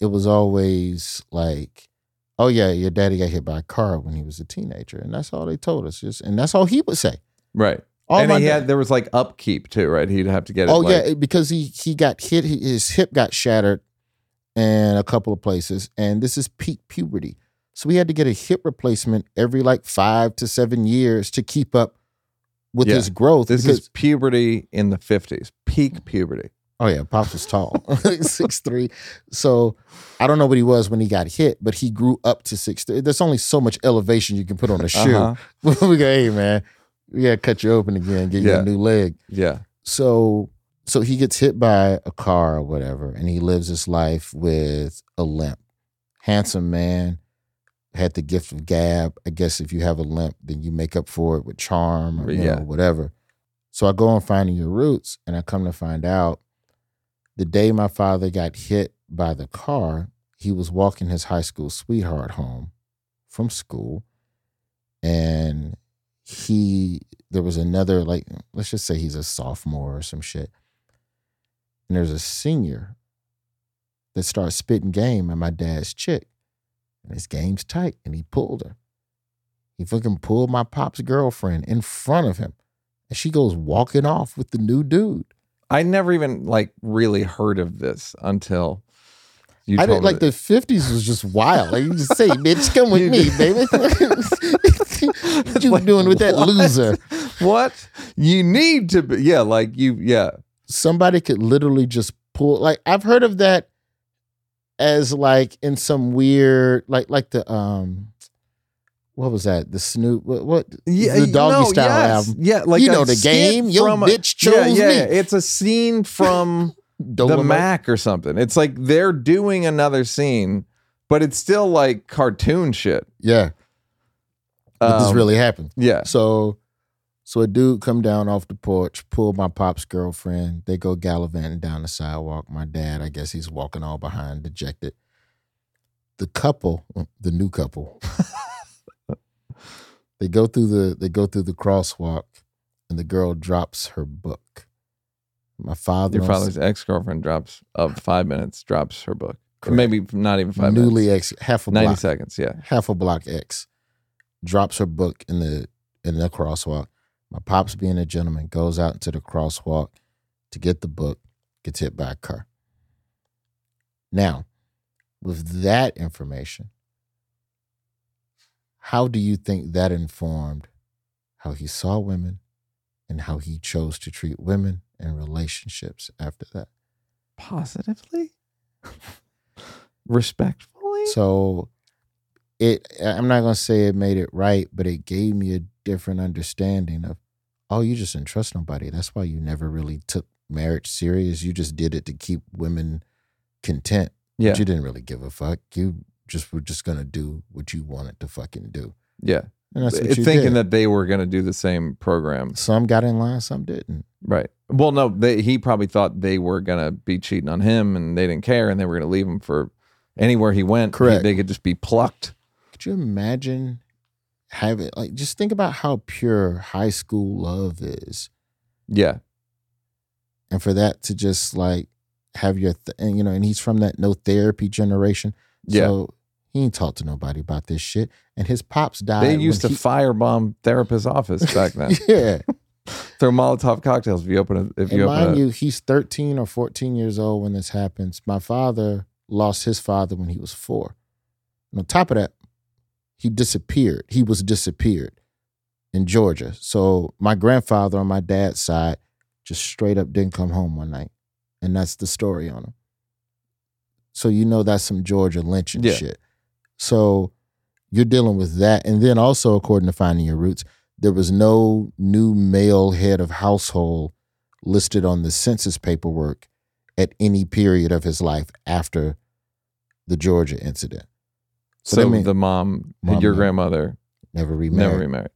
it was always like, oh yeah, your daddy got hit by a car when he was a teenager. And that's all they told us. Just and that's all he would say. Right. All and he dad- had there was like upkeep too, right? He'd have to get it. Oh like, yeah, because he he got hit. His hip got shattered in a couple of places, and this is peak puberty. So we had to get a hip replacement every like five to seven years to keep up with Yeah. his growth. This is puberty in the fifties, peak puberty. oh yeah, pops was tall, six three. So I don't know what he was when he got hit, but he grew up to six. There's only so much elevation you can put on a shoe. Uh-huh. we go, hey man, we gotta cut you open again, get you a new leg. Yeah. so so he gets hit by a car or whatever and he lives his life with a limp handsome man had the gift of gab. I guess if you have a limp then you make up for it with charm or Yeah. know, whatever. So i go on finding your roots and i come to find out the day my father got hit by the car he was walking his high school sweetheart home from school and he there was another like let's just say he's a sophomore or some shit. And there's a senior that starts spitting game at my dad's chick and his game's tight and he pulled her he fucking pulled my pop's girlfriend in front of him and she goes walking off with the new dude I never even like really heard of this until you I didn't like me. the 50s was just wild. Like you just say, bitch, come with me, baby. what you Like, doing with that what? loser? What? You need to be yeah, like you yeah. somebody could literally just pull like I've heard of that as like in some weird like like the um what was that the Snoop what, what Yeah, the doggy no, style yes. album Yeah, like You know the game. Your from a- bitch chose yeah, me. yeah. It's a scene from the Mac or something. It's like they're doing another scene, but it's still like cartoon shit. yeah but this Um, really happened Yeah. so so a dude come down off the porch pull my pop's girlfriend they go gallivanting down the sidewalk my dad I guess he's walking all behind dejected the couple mm, the new couple they go through the they go through the crosswalk and the girl drops her book my father Your father's ex girlfriend drops of five minutes, drops her book. Correct. Maybe not even five newly minutes. ex half a 90 block seconds, yeah. half a block X drops her book in the in the crosswalk. My pops, being a gentleman, goes out into the crosswalk to get the book, gets hit by a car. Now, with that information, how do you think that informed how he saw women and how he chose to treat women and relationships after that? Positively? Respectfully? So it I'm not gonna say it made it right, but it gave me a different understanding of, oh, you just didn't trust nobody. That's why you never really took marriage serious. You just did it to keep women content. yeah. But you didn't really give a fuck. You just were just gonna do what you wanted to fucking do. yeah. And that's what you thinking did. that they were to do the same program. some got in line, some didn't. Right. Well, no, they, he probably thought they were to be cheating on him and they didn't care and they were to leave him for anywhere he went. Correct. They could just be plucked. Could you imagine having like just think about how pure high school love is. Yeah. and for that to just like have your th- and you know and he's from that no therapy generation Yeah. so he ain't talked to nobody about this shit and his pops died They used to when firebomb therapist's office back then. yeah Throw Molotov cocktails if you open it. If and you open mind it. you he's 13 or 14 years old when this happens my father lost his father when he was four and on top of that he disappeared he was disappeared in georgia so my grandfather on my dad's side just straight up didn't come home one night and that's the story on him so you know that's some georgia lynching Yeah. shit so you're dealing with that and then also according to finding your roots there was no new male head of household listed on the census paperwork at any period of his life after the Georgia incident. So mean- the mom, Mom, your grandmother, Never remarried. never remarried.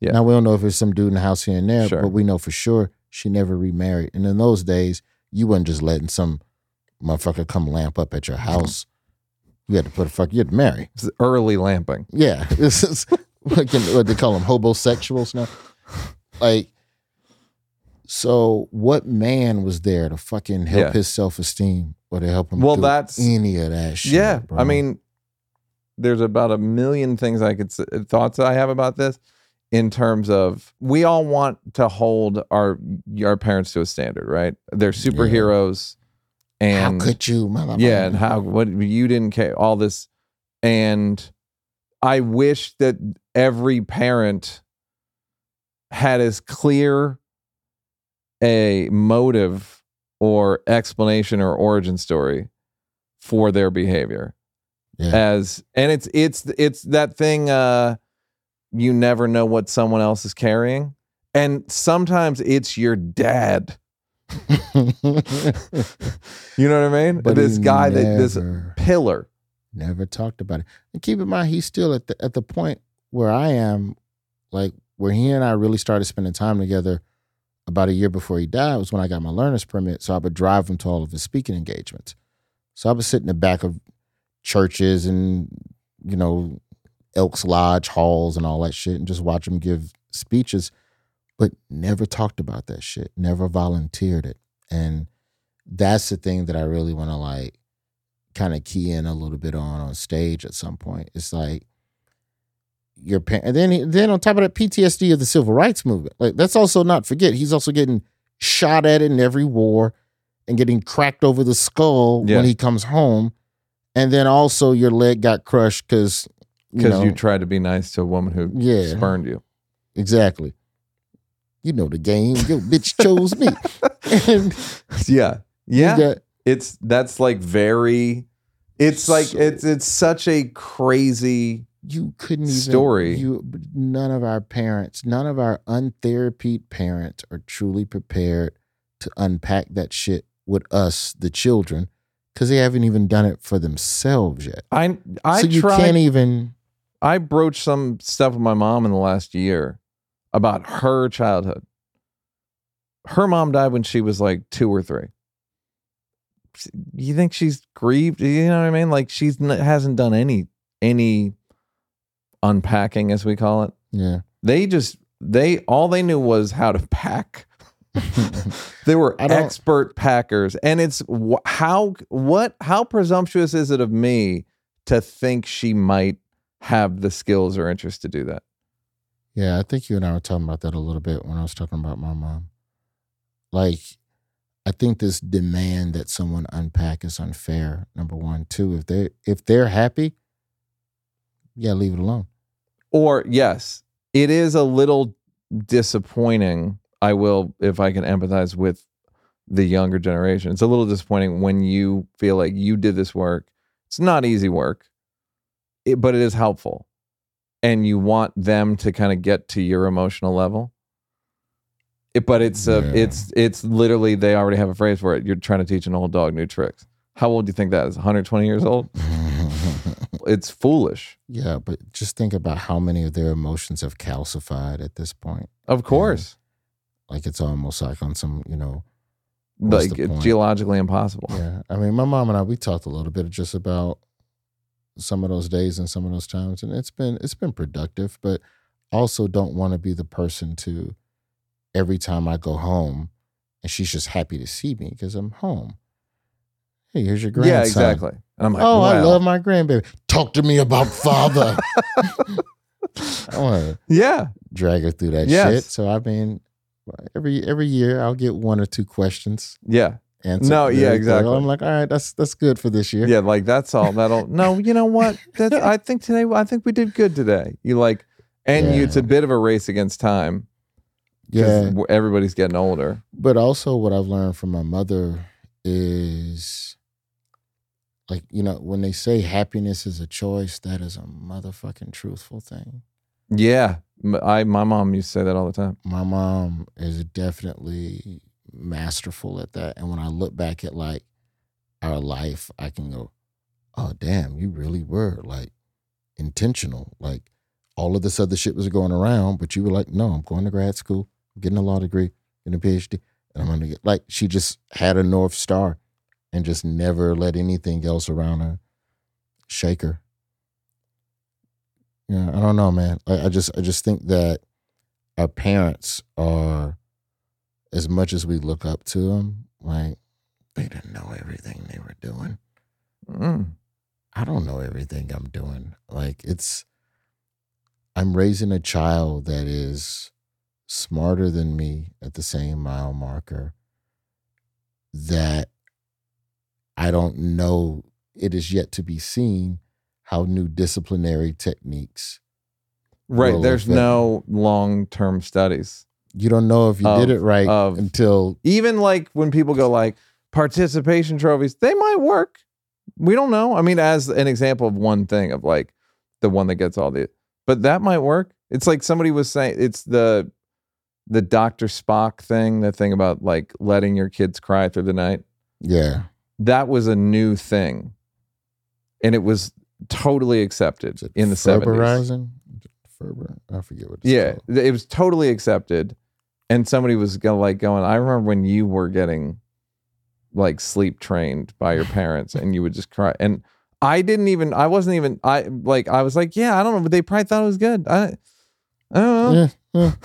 Yeah. Now we don't know if it's some dude in the house here and there, Sure. but we know for sure she never remarried. And in those days, you wasn't just letting some motherfucker come lamp up at your mm-hmm. house. You had to put a fuck. You had to marry. It's early lamping. Yeah, this is what, they call them homosexuals now. Like, so what man was there to fucking help Yeah. his self esteem or to help him? Well, that's- any of that shit. yeah. bro? I mean, there's about a million things I could s- uh, thoughts I have about this in terms of we all want to hold our our parents to a standard, right? They're superheroes and how could you, motherfucker? yeah, and how what you didn't care all this and I wish that every parent had as clear a motive or explanation or origin story for their behavior Yeah. as and it's it's it's that thing uh you never know what someone else is carrying and sometimes it's your dad you know what i mean But this guy that this pillar Never talked about it. And keep in mind, he's still at the at the point where I am, like where he and I really started spending time together. About a year before he died was when I got my learner's permit, so I would drive him to all of his speaking engagements. So I would sit in the back of churches and you know Elks Lodge halls and all that shit, and just watch them give speeches, but never talked about that shit, never volunteered it, and that's the thing that I really want to like kind of key in a little bit on on stage at some point. It's like your parent, and then he- then on top of that, PTSD of the civil rights movement. Like that's also not forget. He's also getting shot at in every war and getting cracked over the skull Yeah. when he comes home, and then also your leg got crushed because because know you tried to be nice to a woman who Yeah. spurned you exactly. You know the game. Your bitch chose me. and yeah yeah got- it's that's like very it's like it's it's such a crazy you couldn't even Story. You none of our parents, none of our untherapied parents are truly prepared to unpack that shit with us, the children, because they haven't even done it for themselves yet. i i so you tried can't even. I broached some stuff with my mom in the last year about her childhood. Her mom died when she was like two or three. You think she's grieved? You know what I mean? Like she's n- hasn't done any any unpacking, as we call it. Yeah, They just they all they knew was how to pack. They were expert packers, and it's wh- how what how presumptuous is it of me to think she might have the skills or interest to do that? Yeah, I think you and I were talking about that a little bit when I was talking about my mom. Like, I think this demand that someone unpack is unfair. Number one, two, if they if they're happy, yeah, leave it alone. Or yes, it is a little disappointing. I will, if I can empathize with the younger generation. It's a little disappointing when you feel like you did this work. It's not easy work, but it is helpful, and you want them to kind of get to your emotional level. It, but it's uh, Yeah. it's it's literally they already have a phrase for it. You're trying to teach an old dog new tricks. How old do you think that is? 120 years old? It's foolish. yeah, but just think about how many of their emotions have calcified at this point. Of course. Like it's almost like on some, you know, Like it's geologically impossible. Yeah, I mean, my mom and I we talked a little bit just about some of those days and some of those times, and it's been it's been productive. But also, don't want to be the person to every time I go home, and she's just happy to see me because I'm home. Hey, here's your grandson. Yeah, exactly. And I'm like, oh, I love my grandbaby. Talk to me about father. I want to Yeah. drag her through that Yes. shit. So I mean, every every year I'll get one or two questions Yeah. answered. No, yeah, exactly. thorough. I'm like, all right, that's that's good for this year. Yeah. Like that's all. That'll no, you know what? That's I think today I think we did good today. You like and you, it's a bit of a race against time. Yeah. Everybody's getting older. But also, what I've learned from my mother is, like, you know, when they say happiness is a choice, that is a motherfucking truthful thing. Yeah. I my mom used to say that all the time. My mom is definitely masterful at that. And when I look back at like our life, I can go, oh, damn, you really were like intentional. Like all of this other shit was going around, but you were like, no, I'm going to grad school, I'm getting a law degree, getting a PhD, and I'm to get like, she just had a North Star and just never let anything else around her shake her. Yeah, I don't know, man. I, I just, I just think that our parents are, as much as we look up to them, like they didn't know everything they were doing. Mm. I don't know everything I'm doing. Like it's I'm raising a child that is smarter than me at the same mile marker that I don't know it is yet to be seen how new disciplinary techniques Right. There's that- no long term studies. you don't know if you did it right of- until Even like when people go like participation trophies, they might work. We don't know. I mean, as an example of one thing of like the one that gets all the but that might work. It's like somebody was saying it's the the Dr. Spock thing, the thing about like letting your kids cry through the night. yeah. That was a new thing. And it was totally accepted in the 70s. Ferberizing? Ferber? I forget what it's Yeah, called. it was totally accepted. And somebody was go, like going, I remember when you were getting like sleep trained by your parents and you would just cry. And I didn't even, I wasn't even, I like, I was like, yeah, I don't know, but they probably thought it was good. I, I don't know. Yeah, yeah.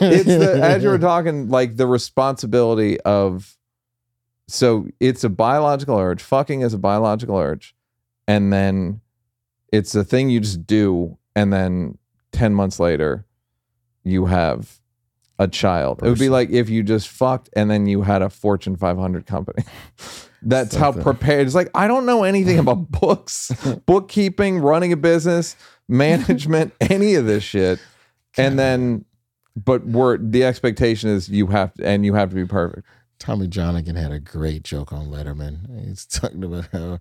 It's the, as you were talking, like the responsibility of, so it's a biological urge. Fucking is a biological urge. And then it's a thing you just do. And then 10 months later, you have a child. It would be like if you just fucked and then you had a Fortune 500 company. That's how prepared. It's like, I don't know anything about books, bookkeeping, running a business, management, any of this shit. And then, but we're, the expectation is you have to, and you have to be perfect. Tommy Johnagin had a great joke on Letterman. He's talking about how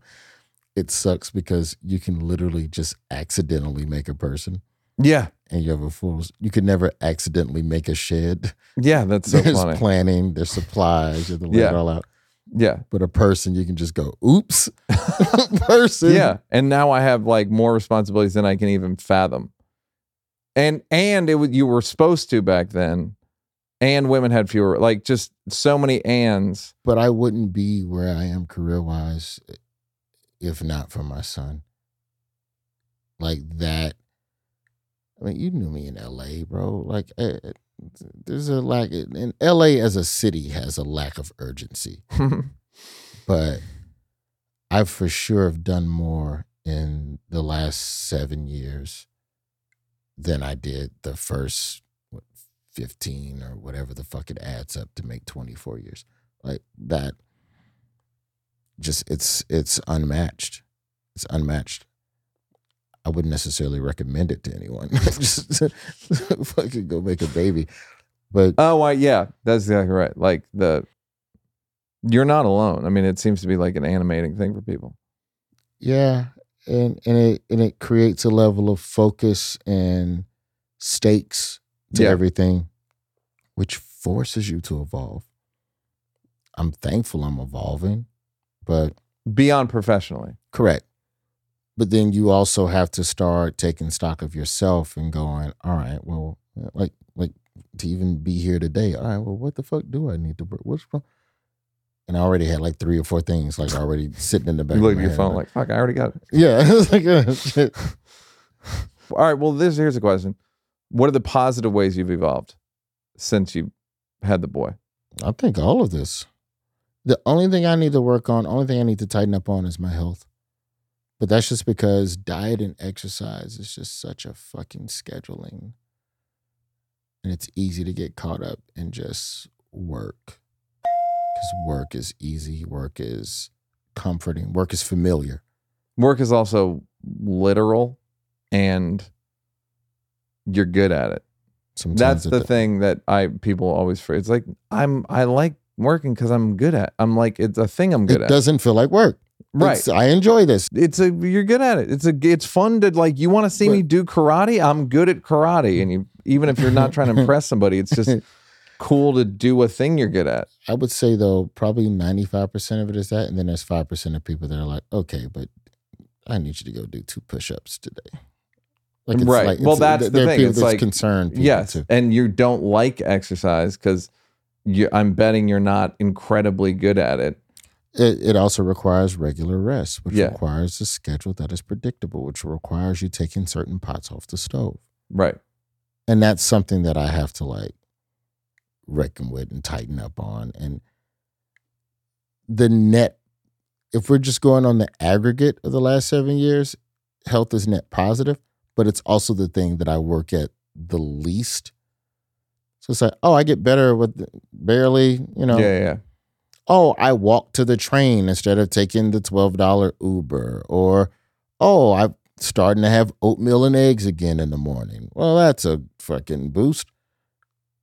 it sucks because you can literally just accidentally make a person Yeah. and you have a full you could never accidentally make a shed. Yeah. That's so there's funny. planning, there's supplies, you have to lay it Yeah. all out. Yeah. But a person you can just go, oops. person. Yeah. And now I have like more responsibilities than I can even fathom. And and it was you were supposed to back then. And women had fewer like just so many ands. But I wouldn't be where I am career wise if not for my son. Like that. I mean, you knew me in LA, bro. Like, eh, eh, there's a lack, and LA as a city has a lack of urgency. But I for sure have done more in the last seven years than I did the first what, 15 or whatever the fuck it adds up to make 24 years. Like that just it's it's unmatched. It's unmatched. I wouldn't necessarily recommend it to anyone. just fucking go make a baby. But Oh, why? Yeah, that's exactly right. Like the, you're not alone. I mean, it seems to be like an animating thing for people. Yeah, and and it and it creates a level of focus and stakes to Yeah. everything, which forces you to evolve. I'm thankful I'm evolving, but Beyond professionally. correct. But then you also have to start taking stock of yourself and going, all right, well, like like to even be here today. All right, well, what the fuck do I need to? What's wrong? And I already had like three or four things like already sitting in the back. You look at your phone like, fuck, I already got it. yeah, it's like uh, shit. All right. Well, this here's a question. What are the positive ways you've evolved since you had the boy? I think all of this. The only thing I need to work on, only thing I need to tighten up on is my health. But that's just because diet and exercise is just such a fucking scheduling. And it's easy to get caught up in just work. Because work is easy, work is comforting, work is familiar. Work is also literal and you're good at it. Sometimes That's the thing that I people always for. It's like I'm I like working because I'm good at. I'm like it's a thing I'm good at. It at. doesn't feel like work. right. It's- I enjoy this. it's a you're good at it. It's a it's fun to like you want to see me do karate. I'm good at karate, and you even if you're not trying to impress somebody, it's just cool to do a thing you're good at. I would say though, probably ninety five percent of it is that, and then there's five percent of people that are like, okay, but I need you to go do two push ups today. Like Right. Well, it's- that's the thing. It's like- concerned. Yes, too. and you don't like exercise because you. I'm betting you're not incredibly good at it. It, it also requires regular rest, which Yeah. requires a schedule that is predictable, which requires you taking certain pots off the stove, Right. and that's something that I have to like reckon with and tighten up on. And the net, if we're just going on the aggregate of the last seven years, health is net positive, but it's also the thing that I work at the least. So it's like, oh, I get better with barely, you know. Yeah, yeah. Oh, I walk to the train instead of taking the twelve dollar Uber, or oh, I'm starting to have oatmeal and eggs again in the morning. Well, that's a fucking boost.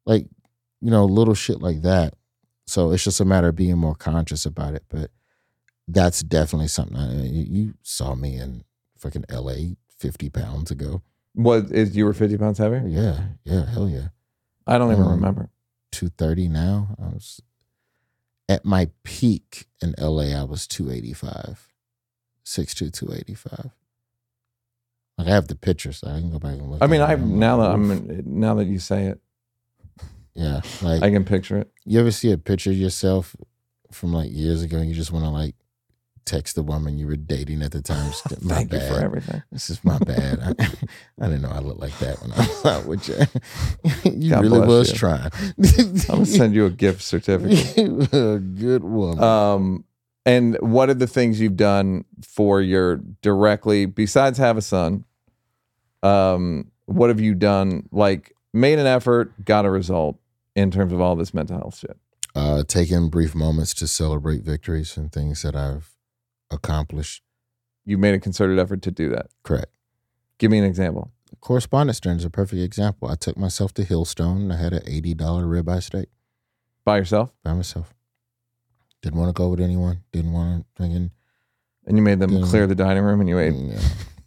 Like, you know, little shit like that. So it's just a matter of being more conscious about it. But that's definitely something. I, you saw me in fucking L.A. fifty pounds ago. What is you were 50 pounds heavier? Yeah, yeah, hell yeah. I don't even Um, remember. 230 now. I was at my peak in LA, I was 285. 6'2, 285. Like I have the pictures, so I can go back and look. I mean, I now that I'm now that you say it, yeah, like I can picture it. you ever see a picture of yourself from like years ago and you just want to like text the woman you were dating at the time? My Thank you for everything. This is my bad. I, I didn't know I looked like that when I was out with you. you God really was you. trying. I'm gonna send you a gift certificate. a good woman. Um, and what are the things you've done for your directly besides have a son? Um, what have you done? Like made an effort, got a result in terms of all this mental health shit. uh, taking brief moments to celebrate victories and things that I've accomplished. You made a concerted effort to do that. Correct. Give me an example. Correspondence dinner is a perfect example. I took myself to Hillstone. I had an eighty dollar ribeye steak By yourself, by myself. Didn't want to go with anyone. Didn't want to thinking. and you made them clear the dining room, and you ate. No,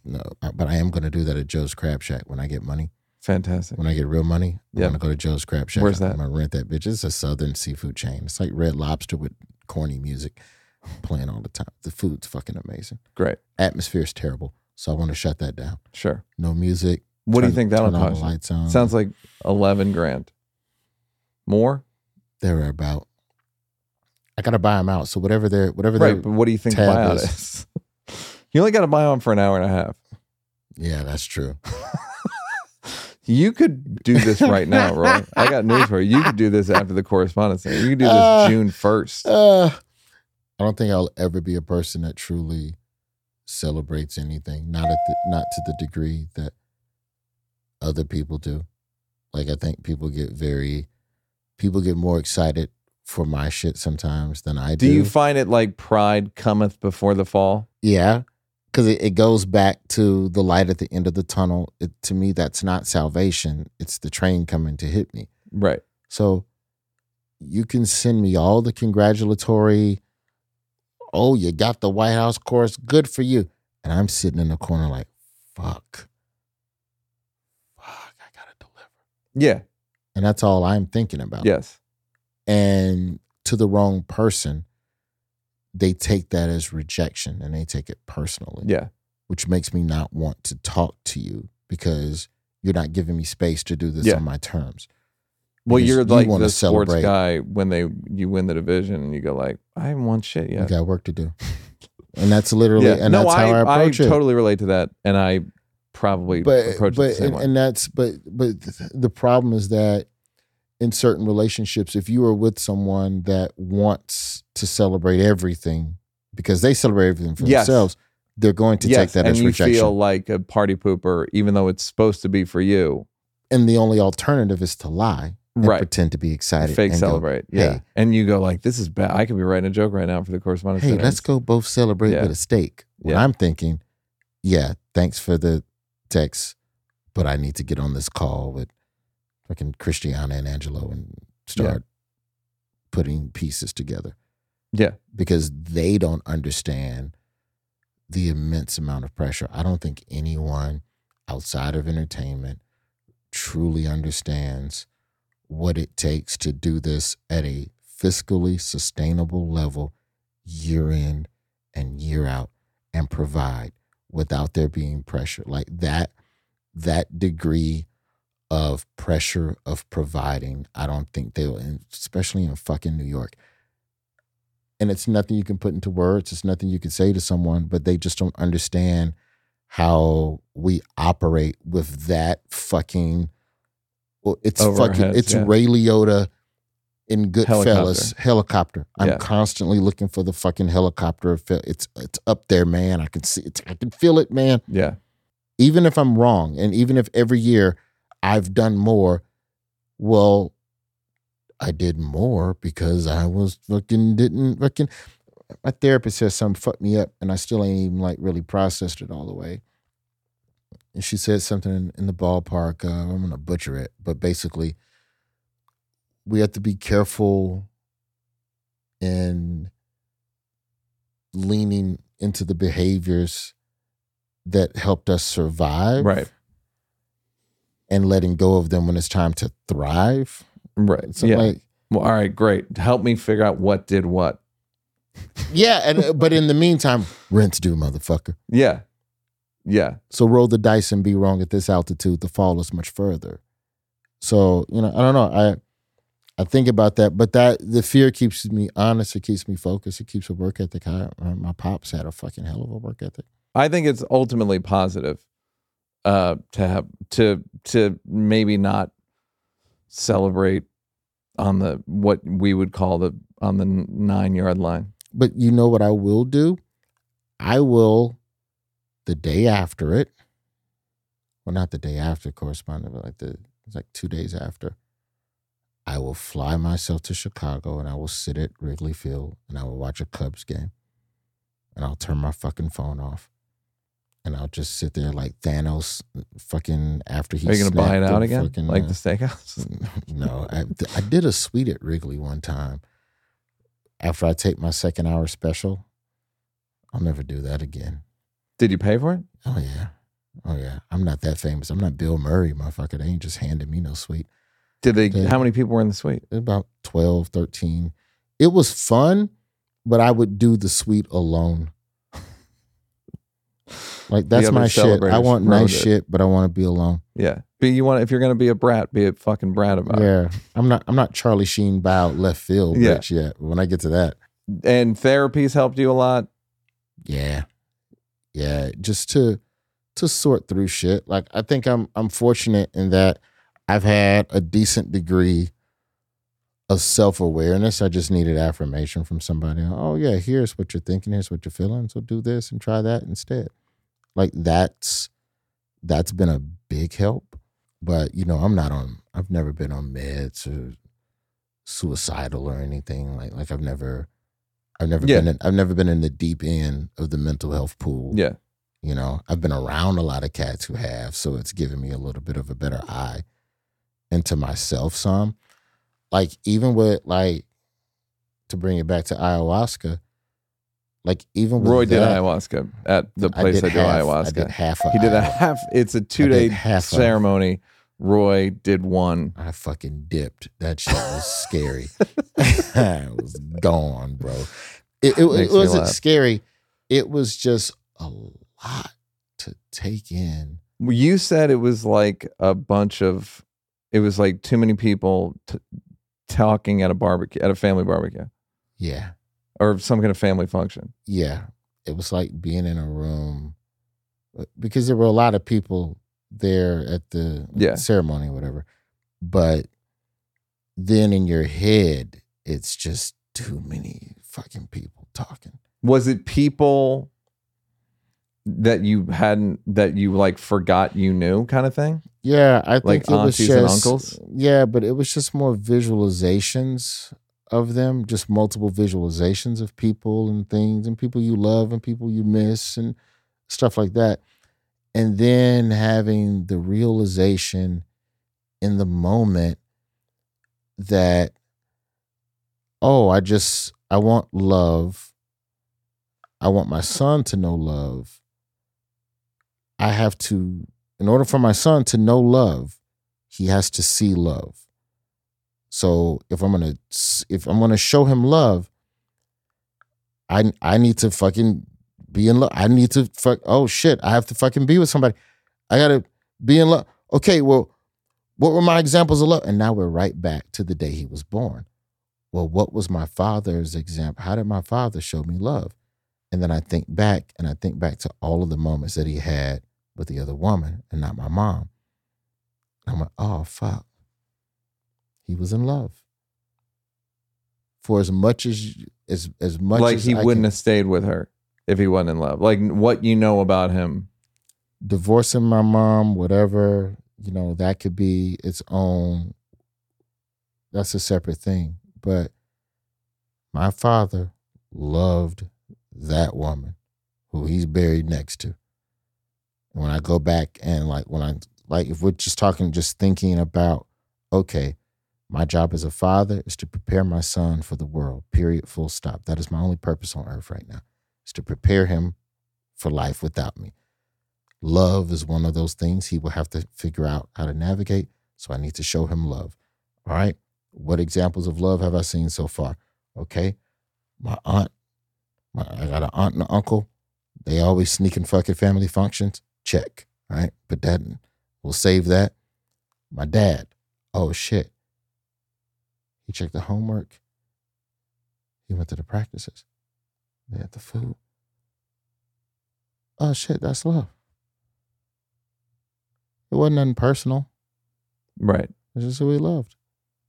no, but I am going to do that at Joe's Crab Shack when I get money. Fantastic. When I get real money, I'm to go to Joe's Crab Shack. Where's that? I'm going to rent that bitch. It's a Southern seafood chain. It's like Red Lobster with corny music playing all the time. The food's fucking amazing. Great. Atmosphere is terrible, so I want to shut that down. Sure. No music. What do you think that'll turn all cost? the lights on. Sounds like eleven grand. More, they're about. I gotta buy them out. So whatever they're whatever right? they're. But what do you think buyout is- is? you only got to buy on for an hour and a half. Yeah, that's true. You could do this right now, Roy. I got news for you. You could do this after the correspondence. You could do this Uh, June first. Uh, I don't think I'll ever be a person that truly celebrates anything. Not at the, not to the degree that other people do. Like I think people get very people get more excited for my shit sometimes than I do. Do you find it like pride cometh before the fall? Yeah, because it, it goes back to the light at the end of the tunnel. It, to me, that's not salvation. It's the train coming to hit me. Right. So you can send me all the congratulatory, oh, you got the White House course, good for you. And I'm sitting in the corner like, fuck. Fuck, I gotta deliver. Yeah. And that's all I'm thinking about. Yes. And to the wrong person, they take that as rejection and they take it personally. Yeah. Which makes me not want to talk to you because you're not giving me space to do this Yeah. on my terms. Well, you're you like the sports celebrate. guy when they you win the division and you go like, I haven't won shit You yet. got work to do. And that's literally Yeah. and no, that's how I, I, approach it. totally relate to that, and I probably but approach it but the same and, way. and that's but but the problem is that in certain relationships if you are with someone that wants to celebrate everything because they celebrate everything for Yes. themselves they're going to yes, take that and as you rejection feel like a party pooper, even though it's supposed to be for you. and the only alternative is to lie Right. pretend to be excited Fake and go, celebrate. yeah. hey. And you go like, this is bad. I could be writing a joke right now for the correspondence. hey Center. let's go both celebrate Yeah. with a steak when Yeah. i'm thinking yeah thanks for the text but i need to get on this call with fucking christiana and angelo and start putting pieces together Yeah. because they don't understand the immense amount of pressure. I don't think anyone outside of entertainment truly understands what it takes to do this at a fiscally sustainable level year in and year out and provide without there being pressure. Like that that degree of pressure of providing i don't think they'll especially in fucking new york and it's nothing you can put into words it's nothing you can say to someone but they just don't understand how we operate with that fucking well, it's fucking it's yeah. ray liotta in goodfellas Helicopter. helicopter i'm Yeah. constantly looking for the fucking helicopter it's it's up there man i can see it i can feel it man Yeah. even if I'm wrong, and even if every year I've done more, well, I did more because I was fucking didn't fucking. My therapist says something fucked me up, and I still ain't even like really processed it all the way. And she said something in, in the ballpark. Uh, I'm gonna butcher it, but basically, we have to be careful in leaning into the behaviors that helped us survive Right. and letting go of them when it's time to thrive. Right. So yeah. like well, all right. Great. Help me figure out what did what. yeah, and uh, but in the meantime, rents due, motherfucker. Yeah. Yeah. So roll the dice and be wrong at this altitude. The fall is much further. So you know, I don't know. I I think about that, but that the fear keeps me honest. It keeps me focused. It keeps a work ethic high. Uh, My pops had a fucking hell of a work ethic. I think it's ultimately positive uh, to have to to maybe not celebrate on the what we would call the on the nine yard line. But you know what I will do? I will the day after it. Well, not the day after correspondent, but like the it's like two days after. I will fly myself to Chicago and I will sit at Wrigley Field and I will watch a Cubs game. And I'll turn my fucking phone off. And I'll just sit there like Thanos fucking after he Are you going to buy it out again, fucking, like uh, the steakhouse? no, I, I did a suite at Wrigley one time. After I take my second hour special, I'll never do that again. Did you pay for it? Oh yeah, oh yeah. I'm not that famous. I'm not Bill Murray, motherfucker. They ain't just handing me no suite. Did they? Yeah. How many people were in the suite? About 12, 13. It was fun, but I would do the suite alone. Like that's my shit. I want nice it. shit, but I want to be alone. Yeah, but you want if you're going to be a brat, be a fucking brat about it. Yeah, I'm not. I'm not Charlie Sheen bow left field Yeah. bitch yet. When I get to that, And therapies helped you a lot. yeah yeah just to to sort through shit like i think i'm i'm fortunate in that i've had a decent degree of self-awareness i just needed affirmation from somebody oh yeah here's what you're thinking here's what you're feeling so do this and try that instead like that's that's been a big help But you know, I'm not on. I've never been on meds or suicidal or anything like. Like I've never, I've never Yeah. been. In, I've never been in the deep end of the mental health pool. Yeah. You know, I've been around a lot of cats who have, so it's given me a little bit of a better eye into myself. Some, like even with like, to bring it back to ayahuasca, like even with Roy did that, ayahuasca at the place I, do half, ayahuasca. I did half. Of he did a half. It's a two day ceremony. Roy did one. I fucking dipped. That shit was scary. I was gone, bro. It, it, it wasn't scary. It was just a lot to take in. You said it was like a bunch of. It was like too many people t- talking at a barbecue, at a family barbecue, Yeah. or some kind of family function. Yeah. It was like being in a room uh, because there were a lot of people there at the Yeah. ceremony or whatever. But then in your head, it's just too many fucking people talking. Was it people that you hadn't that you like forgot you knew, kind of thing? Yeah, I think Like it was just and uncles? Yeah, but it was just more visualizations of them, just multiple visualizations of people and things and people you love and people you miss and stuff like that. And then having the realization in the moment that oh, I just I want love. I want my son to know love. I have to in order for my son to know love, he has to see love. So if I'm gonna if I'm gonna show him love, I I need to fucking be in love. I need to fuck. Oh shit! I have to fucking be with somebody. I gotta be in love. Okay, well, what were my examples of love? And now we're right back to the day he was born. Well, what was my father's example? How did my father show me love? And then I think back and I think back to all of the moments that he had with the other woman and not my mom. I'm like, oh fuck. He was in love. For as much as as as much like as he I wouldn't can- have stayed with her if he wasn't in love. Like what you know about him. divorcing my mom, whatever, you know, that could be its own that's a separate thing. But my father loved that woman who he's buried next to. When I go back and like when I like if we're just talking just thinking about okay, my job as a father is to prepare my son for the world. Period. Full stop. That is my only purpose on earth right now. Is to prepare him for life without me. Love is one of those things he will have to figure out how to navigate. So I need to show him love. All right. What examples of love have I seen so far? Okay. My aunt, my, I got an aunt and an uncle. They always sneak and fuck at family functions. Check. All right. Put that. We'll save that. My dad. Oh shit. He checked the homework. He went to the practices. They had the food. Oh shit, that's love. It wasn't nothing personal. Right. It's just who he loved.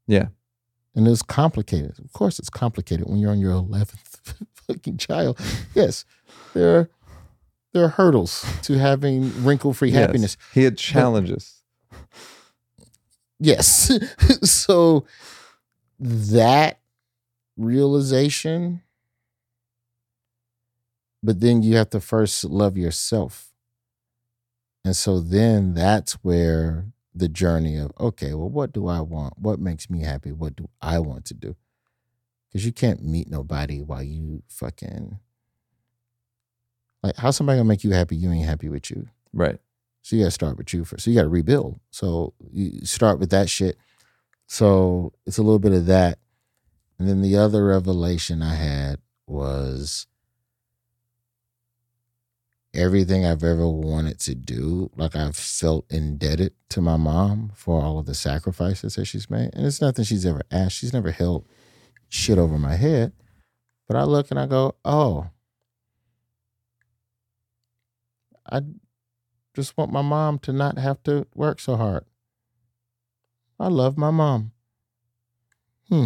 Yeah. And it was complicated. Of course, it's complicated when you're on your eleventh fucking child. Yes, there are there are hurdles to having wrinkle free Yes. happiness. He had challenges. Yes. so that realization, but then you have to first love yourself. And so then that's where the journey of, okay, well, what do I want? What makes me happy? What do I want to do? Because you can't meet nobody while you fucking like how somebody gonna make you happy? You ain't happy with you. Right. So you got to start with you first. So you got to rebuild. So you start with that shit. So it's a little bit of that. And then the other revelation I had was everything I've ever wanted to do, like I've felt indebted to my mom for all of the sacrifices that she's made. And it's nothing she's ever asked. She's never held shit over my head. But I look and I go, oh, I just want my mom to not have to work so hard. I love my mom. Hmm.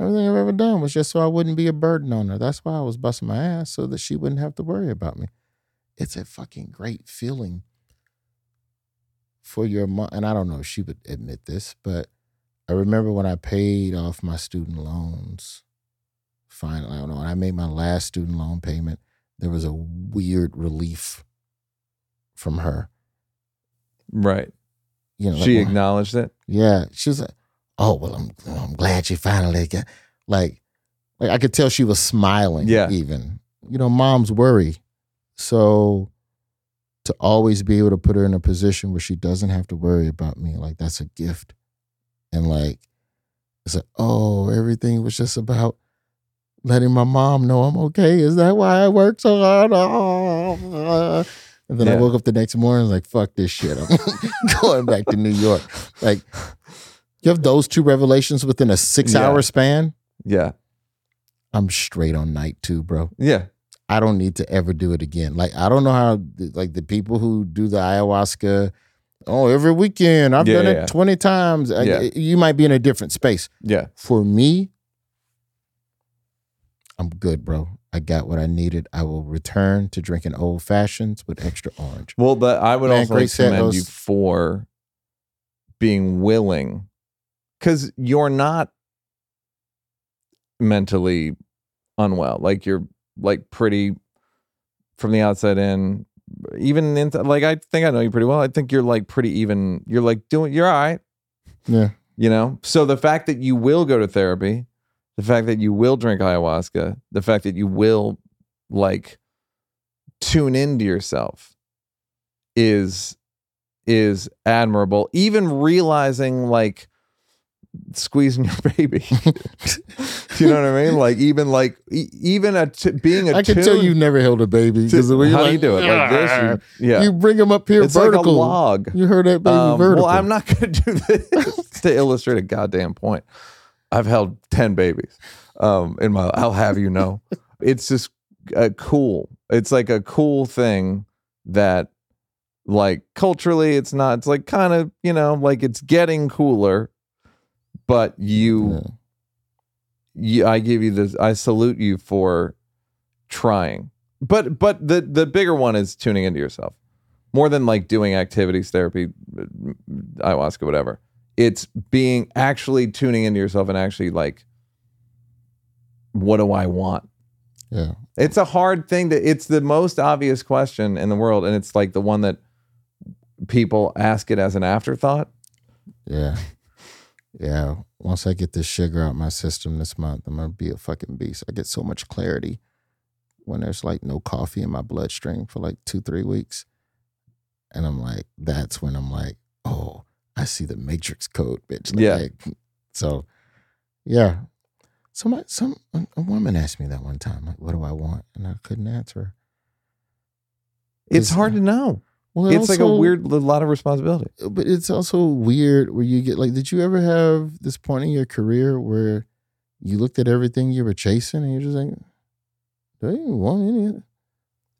Everything I've ever done was just so I wouldn't be a burden on her. That's why I was busting my ass so that she wouldn't have to worry about me. It's a fucking great feeling for your mom, and I don't know if she would admit this, but I remember when I paid off my student loans. Finally, I don't know. When I made my last student loan payment, there was a weird relief from her. Right. You know, she well, acknowledged it. yeah, she was like, "Oh well, I'm I'm glad you finally got." Like, like I could tell she was smiling. Yeah. even you know, moms worry, so to always be able to put her in a position where she doesn't have to worry about me, like that's a gift, and like it's like, oh, everything was just about letting my mom know I'm okay. Is that why I work so hard? Oh. And then I woke up the next morning like, fuck this shit. I'm going back to New York. Like, you have those two revelations within a six Yeah. hour span. Yeah. I'm straight on night two, bro. Yeah. I don't need to ever do it again. Like, I don't know how, like, the people who do the ayahuasca, oh, every weekend, I've Yeah, done yeah, it yeah. 20 times. I- you might be in a different space. Yeah. For me, I'm good, bro. I got what I needed. I will return to drinking old fashions with extra orange. Well, but I would Man, also like commend Those- you for being willing, because you're not mentally unwell. Like you're like pretty from the outside in. Even in like I think I know you pretty well. I think you're like pretty even. You're like doing. You're all right. Yeah. You know. So the fact that you will go to therapy, the fact that you will drink ayahuasca, the fact that you will like tune into yourself is is admirable even realizing like squeezing your baby do you know what i mean? Like even like e- even a t- being a I can tell you've never held a baby because the way how you do you do it? Like this you- yeah. You bring them up here it's vertical. like a log. You heard that baby Um, vertical. well i'm not gonna do this to illustrate a goddamn point. I've held 10 babies. Um in my i'll have you know. It's just uh, cool it's like a cool thing that like culturally it's not it's like kind of you know like it's getting cooler but you Yeah. You, I give you this. I salute you for trying. But but the the bigger one is tuning into yourself more than like doing activities, therapy, uh, ayahuasca, whatever. It's being actually tuning into yourself and actually like, what do I want? Yeah. It's a hard thing to. It's the most obvious question in the world, and it's like the one that people ask it as an afterthought. Yeah. Yeah. Once I get this sugar out my system this month, I'm gonna be a fucking beast. I get so much clarity when there's like no coffee in my bloodstream for like two, three weeks. And I'm like, that's when I'm like, oh, I see the matrix code, bitch. Like, so Yeah. like, so yeah. Somebody, some a woman asked me that one time, like, what do I want? And I couldn't answer. It's It's- hard to know. Well, it It's like a weird, a lot of responsibility. but it's also weird where you get like did you ever have this point in your career where you looked at everything you were chasing and you're just like do I even want any of it?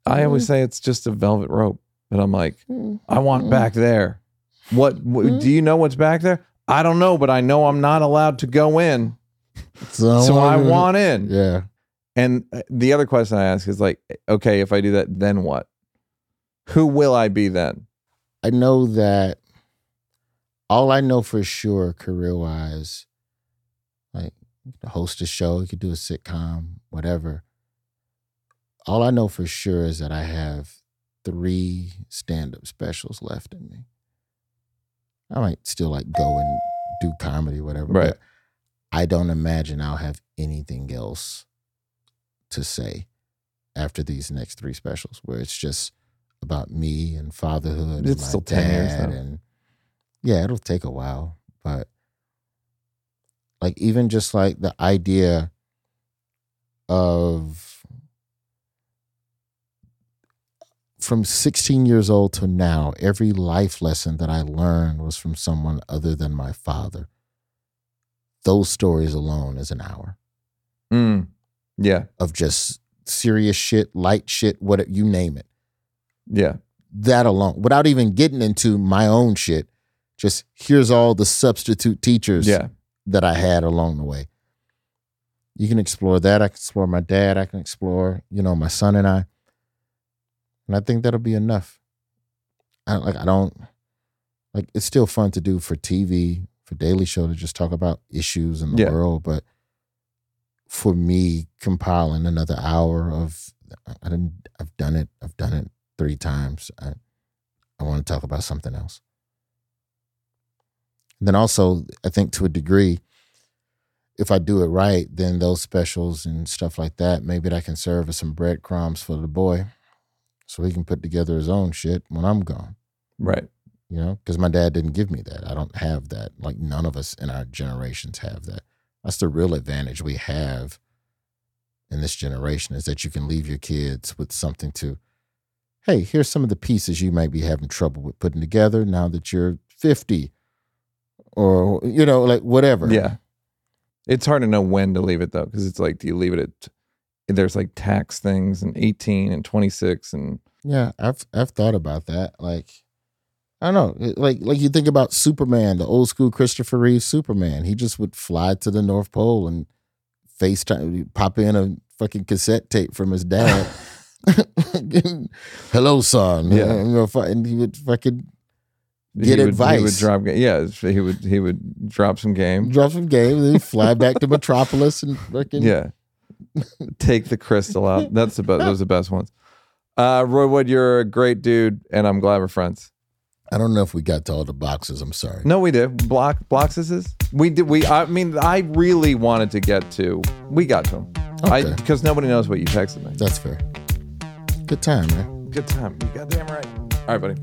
I always say it's just a velvet rope, but I'm like, Mm. I want Mm. back there. What, what Mm. do you know what's back there? I don't know, but I know I'm not allowed to go in, so, so I wanna- in. yeah And uh, the other question I ask is like, okay, if I do that, then what? Who will I be then? i know that all i know for sure career wise like host a show you could do a sitcom whatever all i know for sure is that i have three stand-up specials left in me i might still like go and do comedy whatever Right. but i don't imagine i'll have anything else to say after these next three specials where it's just about me and fatherhood It's and my still 10 years, dad though. and yeah it'll take a while but like even just like the idea of from 16 years old to now every life lesson that i learned was from someone other than my father those stories alone is an hour Mm. Yeah, of just serious shit light shit what you name it yeah, that alone without even getting into my own shit just here's all the substitute teachers yeah. that i had along the way you can explore that i can explore my dad i can explore you know my son and i and i think that'll be enough i like i don't like it's still fun to do for TV, for Daily Show to just talk about issues in the Yeah. world. But for me, compiling another hour of I didn't I've done it. I've done it three times. I I want to talk about something else. then also, I think to a degree, if I do it right, then those specials and stuff like that, maybe that can serve as some breadcrumbs for the boy, so he can put together his own shit when I'm gone Right. you know because my dad didn't give me that i don't have that like none of us in our generations have that that's the real advantage we have in this generation is that you can leave your kids with something to hey here's some of the pieces you might be having trouble with putting together now that you're 50 or you know like whatever Yeah. It's hard to know when to leave it though, because it's like, do you leave it at? There's like tax things and 18 and 26 and Yeah, I've I've thought about that. Like, I don't know, like like you think about Superman, the old school Christopher Reeve Superman. He just would fly to the North Pole and FaceTime, pop in a fucking cassette tape from his dad. Hello, son. Yeah. You know, and he would fucking he Get would, He would drop. Yeah, he would. He would drop some game. drop some games, and then fly back to Metropolis and fucking Yeah. Take the crystal out. That's the best. Those are the best ones. Uh, Roy Wood, you're a great dude, and I'm glad we're friends. I don't know if we got to all the boxes. I'm sorry. No, we did. Block Bloxes. We did. We. I mean, I really wanted to get to. We got to them. I Okay. because nobody knows what you texted me. That's fair. Good time, man. Good time. You goddamn right. All right, buddy.